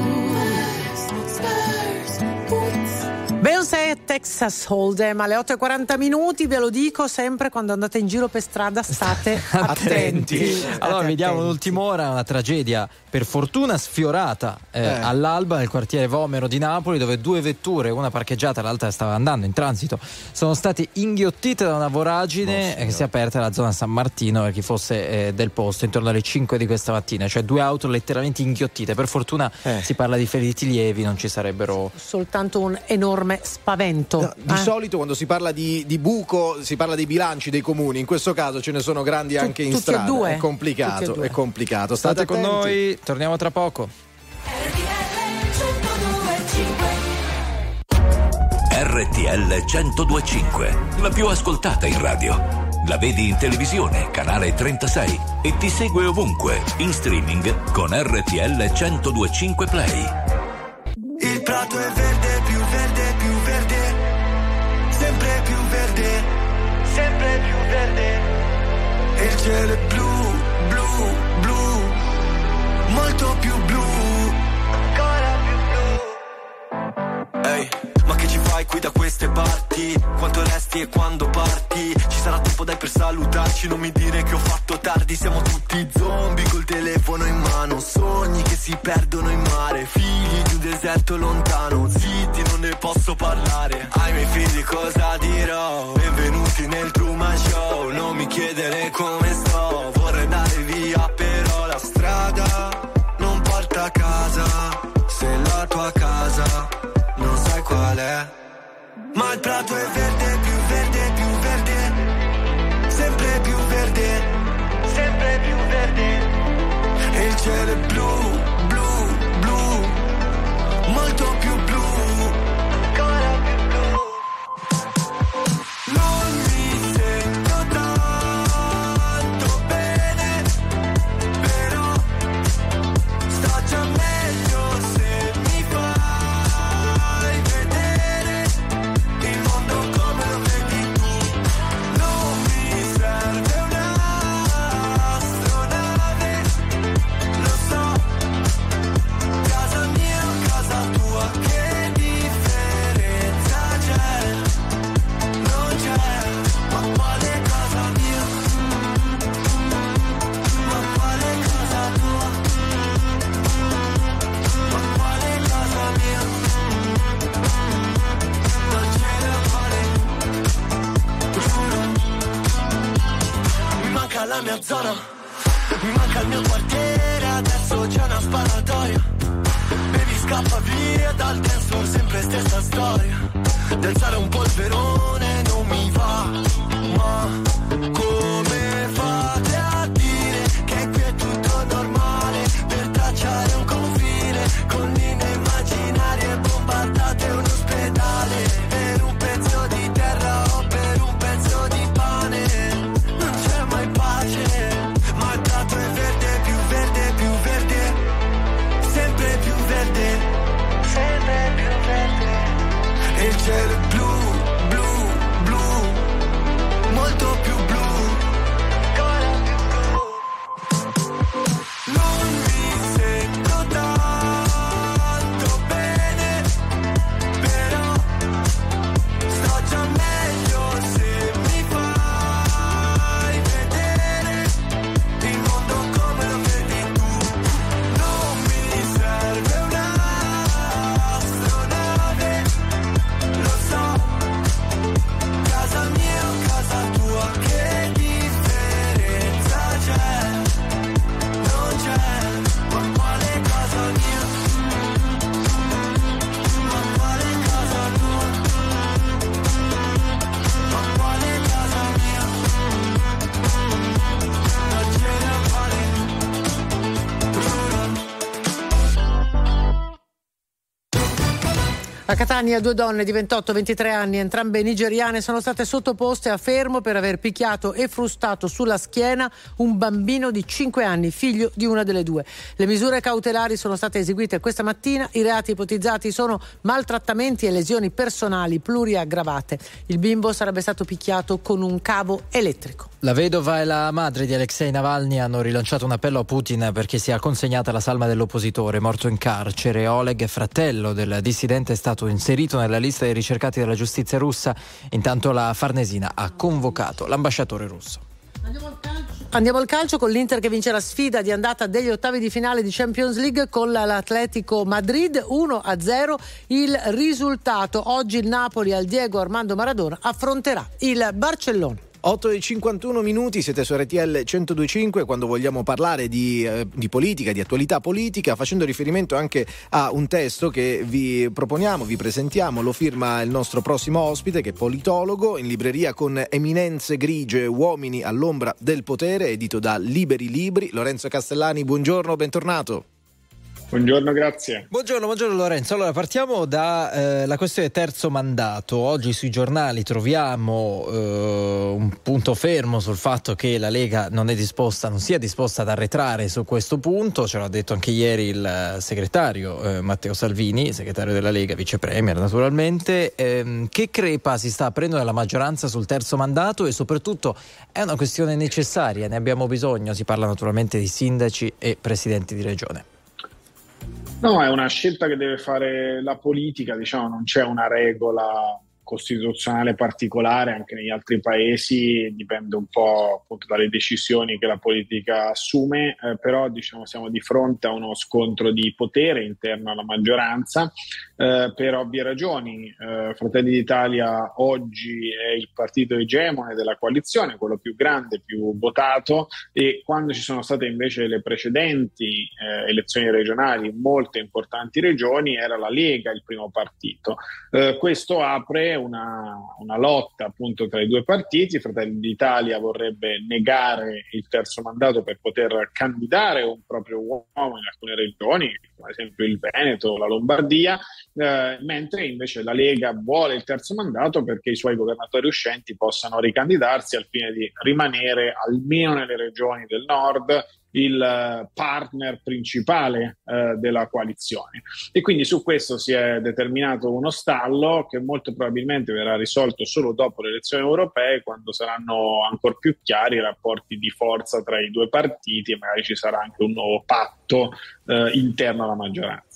E Texas Hold'em alle 8.40 minuti, ve lo dico sempre quando andate in giro per strada state attenti. Allora, State vediamo attenti. l'ultima ora, una tragedia per fortuna sfiorata eh, Eh. all'alba nel quartiere Vomero di Napoli, dove due vetture, una parcheggiata e l'altra stava andando in transito, sono state inghiottite da una voragine eh, che si è aperta nella zona San Martino per chi fosse eh, del posto intorno alle 5 di questa mattina, cioè due auto letteralmente inghiottite. Per fortuna Eh. si parla di feriti lievi, non ci sarebbero Soltanto un enorme spavento. No, di eh? solito quando si parla di, di buco si parla dei bilanci dei comuni, in questo caso ce ne sono grandi Tu- anche in tutti e strada. due? È Tutti e complicato, due. è complicato. State State con noi, torniamo tra poco. RTL 1025, la più ascoltata in radio. La vedi in televisione, canale 36 e ti segue ovunque, in streaming con RTL 1025 Play. Il prato è verde, verde. E il cielo è blu, blu, blu. Molto più blu. Ancora più blu. Ehi, ma che ci fai qui da queste parti? Quanto resta resti e quando parti. Ci sarà tempo dai per salutarci. Non mi dire che ho fatto tardi Siamo tutti zombie col telefono in mano. Sogni che si perdono in mare Figli di un deserto lontano. Zitti non ne posso parlare. Ai miei figli cosa dirò? Benvenuti nel Truman Show. Non mi chiedere come sto. Vorrei andare via però la strada Non porta a casa. Se la tua casa non sai qual è Ma il prato è verde, manca la mia zona. Mi manca il mio quartiere Adesso c'è una sparatoria. Baby scappa via dal floor Sempre stessa storia. D'alzare un polverone non mi va Ma come Catania due donne di 28-23 anni, entrambe nigeriane, sono state sottoposte a fermo per aver picchiato e frustato sulla schiena un bambino di 5 anni, figlio di una delle due. Le misure cautelari sono state eseguite questa mattina, i reati ipotizzati sono maltrattamenti e lesioni personali pluriaggravate. Il bimbo sarebbe stato picchiato con un cavo elettrico. La vedova e la madre di Alexei Navalny hanno rilanciato un appello a Putin perché sia consegnata la salma dell'oppositore morto in carcere. Oleg, fratello del dissidente, è stato inserito nella lista dei ricercati della giustizia russa. Intanto la Farnesina ha convocato l'ambasciatore russo. Andiamo al calcio con l'Inter che vince la sfida di andata degli ottavi di finale di Champions League con l'Atletico Madrid 1-0 il risultato. Oggi il Napoli al Diego Armando Maradona affronterà il Barcellona. 8 e 51 minuti, siete su RTL 1025 quando vogliamo parlare di, eh, di politica, di attualità politica, facendo riferimento anche a un testo che vi proponiamo, vi presentiamo, lo firma il nostro prossimo ospite che è politologo, in libreria con Eminenze grigie, uomini all'ombra del potere, edito da Liberi Libri. Lorenzo Castellani, buongiorno, bentornato. Buongiorno, grazie. Buongiorno, buongiorno Lorenzo. Allora partiamo dalla eh, questione terzo mandato. Oggi sui giornali troviamo eh, un punto fermo sul fatto che la Lega non è disposta, non sia disposta ad arretrare su questo punto. Ce l'ha detto anche ieri il segretario eh, Matteo Salvini, segretario della Lega, vice premier naturalmente. Ehm, che crepa si sta aprendo nella maggioranza sul terzo mandato e soprattutto è una questione necessaria, ne abbiamo bisogno. Si parla naturalmente di sindaci e presidenti di regione. No, è una scelta che deve fare la politica, diciamo, non c'è una regola costituzionale particolare anche negli altri paesi, dipende un po' appunto dalle decisioni che la politica assume, eh, però diciamo siamo di fronte a uno scontro di potere interno alla maggioranza eh, per ovvie ragioni. Eh, Fratelli d'Italia oggi è il partito egemone della coalizione, quello più grande, più votato e quando ci sono state invece le precedenti eh, elezioni regionali in molte importanti regioni era la Lega il primo partito. Eh, questo apre una, una lotta appunto tra i due partiti. Fratelli d'Italia vorrebbe negare il terzo mandato per poter candidare un proprio uomo in alcune regioni, come ad esempio il Veneto, la Lombardia, eh, mentre invece la Lega vuole il terzo mandato perché i suoi governatori uscenti possano ricandidarsi al fine di rimanere almeno nelle regioni del nord il eh, partner principale eh, della coalizione. E quindi su questo si è determinato uno stallo che molto probabilmente verrà risolto solo dopo le elezioni europee, quando saranno ancora più chiari i rapporti di forza tra i due partiti e magari ci sarà anche un nuovo patto eh, interno alla maggioranza.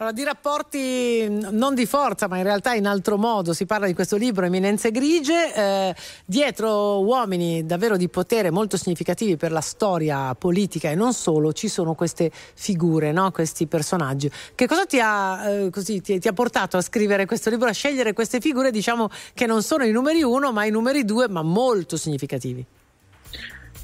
Allora, di rapporti non di forza, ma in realtà in altro modo, si parla di questo libro Eminenze Grigie, eh, dietro uomini davvero di potere molto significativi per la storia politica e non solo, ci sono queste figure, no? questi personaggi. Che cosa ti ha, eh, così, ti, ti ha portato a scrivere questo libro, a scegliere queste figure, diciamo che non sono i numeri uno, ma i numeri due, ma molto significativi?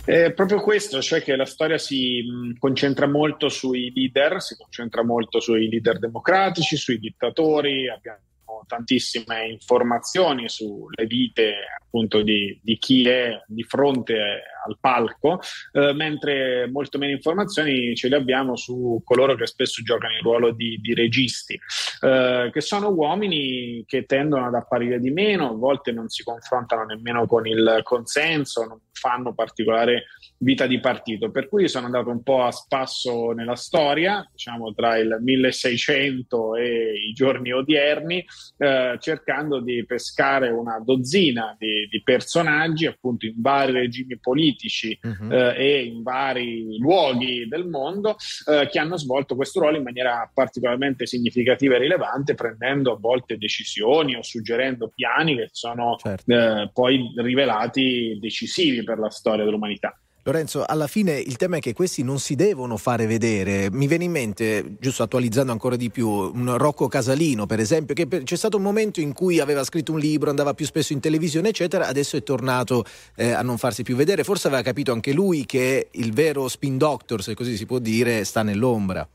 È proprio questo, cioè che la storia si concentra molto sui leader, si concentra molto sui leader democratici, sui dittatori, abbiamo tantissime informazioni sulle vite appunto di, di chi è di fronte al palco, eh, mentre molto meno informazioni ce le abbiamo su coloro che spesso giocano il ruolo di, di registi, eh, che sono uomini che tendono ad apparire di meno, a volte non si confrontano nemmeno con il consenso, non fanno particolare vita di partito, per cui sono andato un po' a spasso nella storia, diciamo tra il 1600 e i giorni odierni, eh, cercando di pescare una dozzina di, di personaggi appunto in vari regimi politici Mhm. eh, e in vari luoghi del mondo eh, che hanno svolto questo ruolo in maniera particolarmente significativa e rilevante, prendendo a volte decisioni o suggerendo piani che sono eh, poi rivelati decisivi per la storia dell'umanità. Lorenzo, alla fine il tema è che questi non si devono fare vedere. Mi viene in mente, giusto attualizzando ancora di più, un Rocco Casalino, per esempio, che per- c'è stato un momento in cui aveva scritto un libro, andava più spesso in televisione, eccetera, adesso è tornato eh, a non farsi più vedere. Forse aveva capito anche lui che il vero spin doctor, se così si può dire, sta nell'ombra.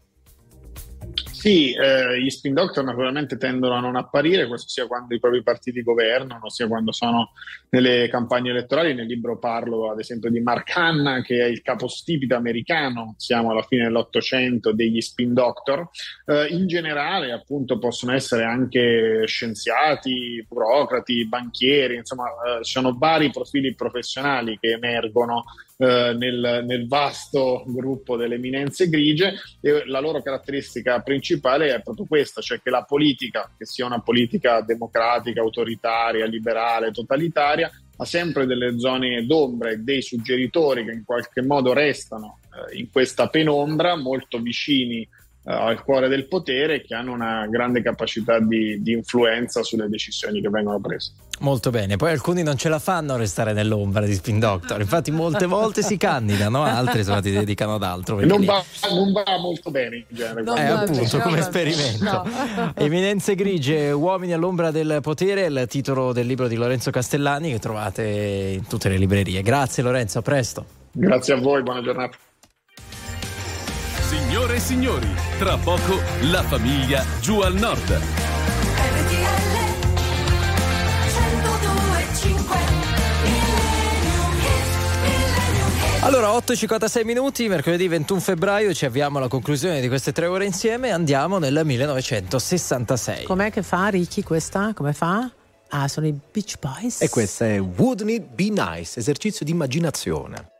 Sì, eh, gli spin doctor naturalmente tendono a non apparire, questo sia quando i propri partiti governano, sia quando sono nelle campagne elettorali. Nel libro parlo ad esempio di Mark Hanna, che è il capostipite americano, siamo alla fine dell'Ottocento, degli spin doctor. Eh, in generale, appunto, possono essere anche scienziati, burocrati, banchieri, insomma, eh, ci sono vari profili professionali che emergono eh, nel, nel vasto gruppo delle eminenze grigie e la loro caratteristica principale è proprio questa, cioè che la politica, che sia una politica democratica, autoritaria, liberale, totalitaria, ha sempre delle zone d'ombra e dei suggeritori che in qualche modo restano eh, in questa penombra, molto vicini al cuore del potere e che hanno una grande capacità di, di influenza sulle decisioni che vengono prese. Molto bene, poi alcuni non ce la fanno a restare nell'ombra di Spin Doctor, infatti molte volte si candidano, altri insomma ti dedicano ad altro. Non va, non va molto bene in genere. Eh, appunto, come esperimento. Eminenze grigie, uomini all'ombra del potere, il titolo del libro di Lorenzo Castellani che trovate in tutte le librerie. Grazie Lorenzo, a presto. Grazie a voi, buona giornata. Signore e signori, tra poco la famiglia giù al nord. Allora, 8.56 minuti, mercoledì 21 febbraio, ci avviamo alla conclusione di queste tre ore insieme e andiamo nel 1966. Com'è che fa Ricky questa? Come fa? Ah, sono i Beach Boys. E questa è Wouldn't It Be Nice, esercizio di immaginazione.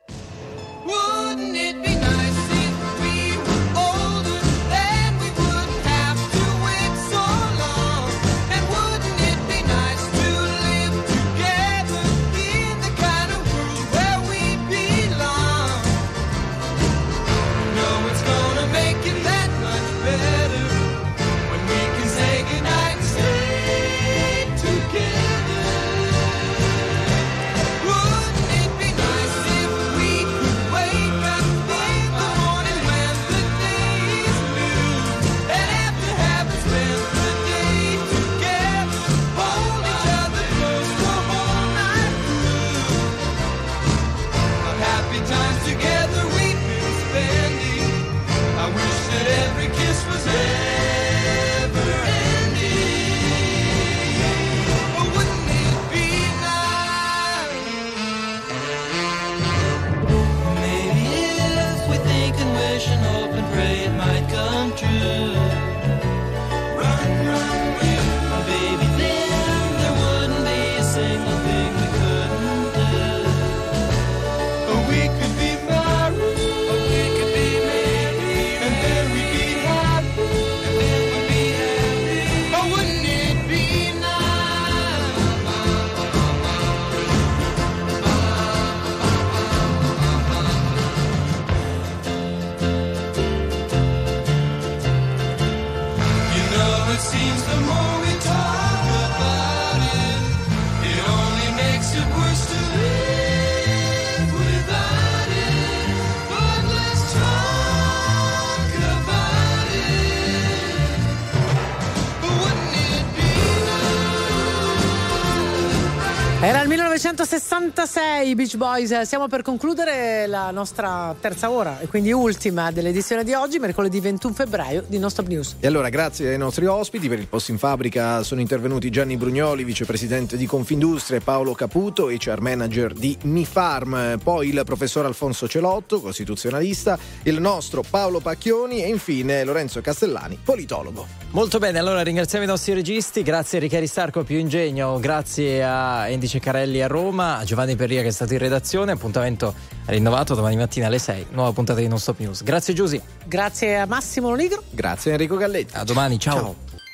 1966, Beach Boys. Stiamo per concludere la nostra terza ora e quindi ultima dell'edizione di oggi, mercoledì 21 febbraio di Non Stop News. E allora, grazie ai nostri ospiti. Per il posto in fabbrica sono intervenuti Gianni Brugnoli, vicepresidente di Confindustria, Paolo Caputo, HR manager di MiFarm. Poi il professor Alfonso Celotto, costituzionalista, il nostro Paolo Pacchioni e infine Lorenzo Castellani, politologo. Molto bene, allora ringraziamo i nostri registi, grazie a Ricca Ristarco più ingegno, grazie a Andy Ceccarelli a Roma, a Giovanni Perria che è stato in redazione, appuntamento rinnovato domani mattina alle 6, nuova puntata di Non Stop News. Grazie Giusy. Grazie a Massimo Lonigro. Grazie a Enrico Galletti. A domani, ciao. Ciao.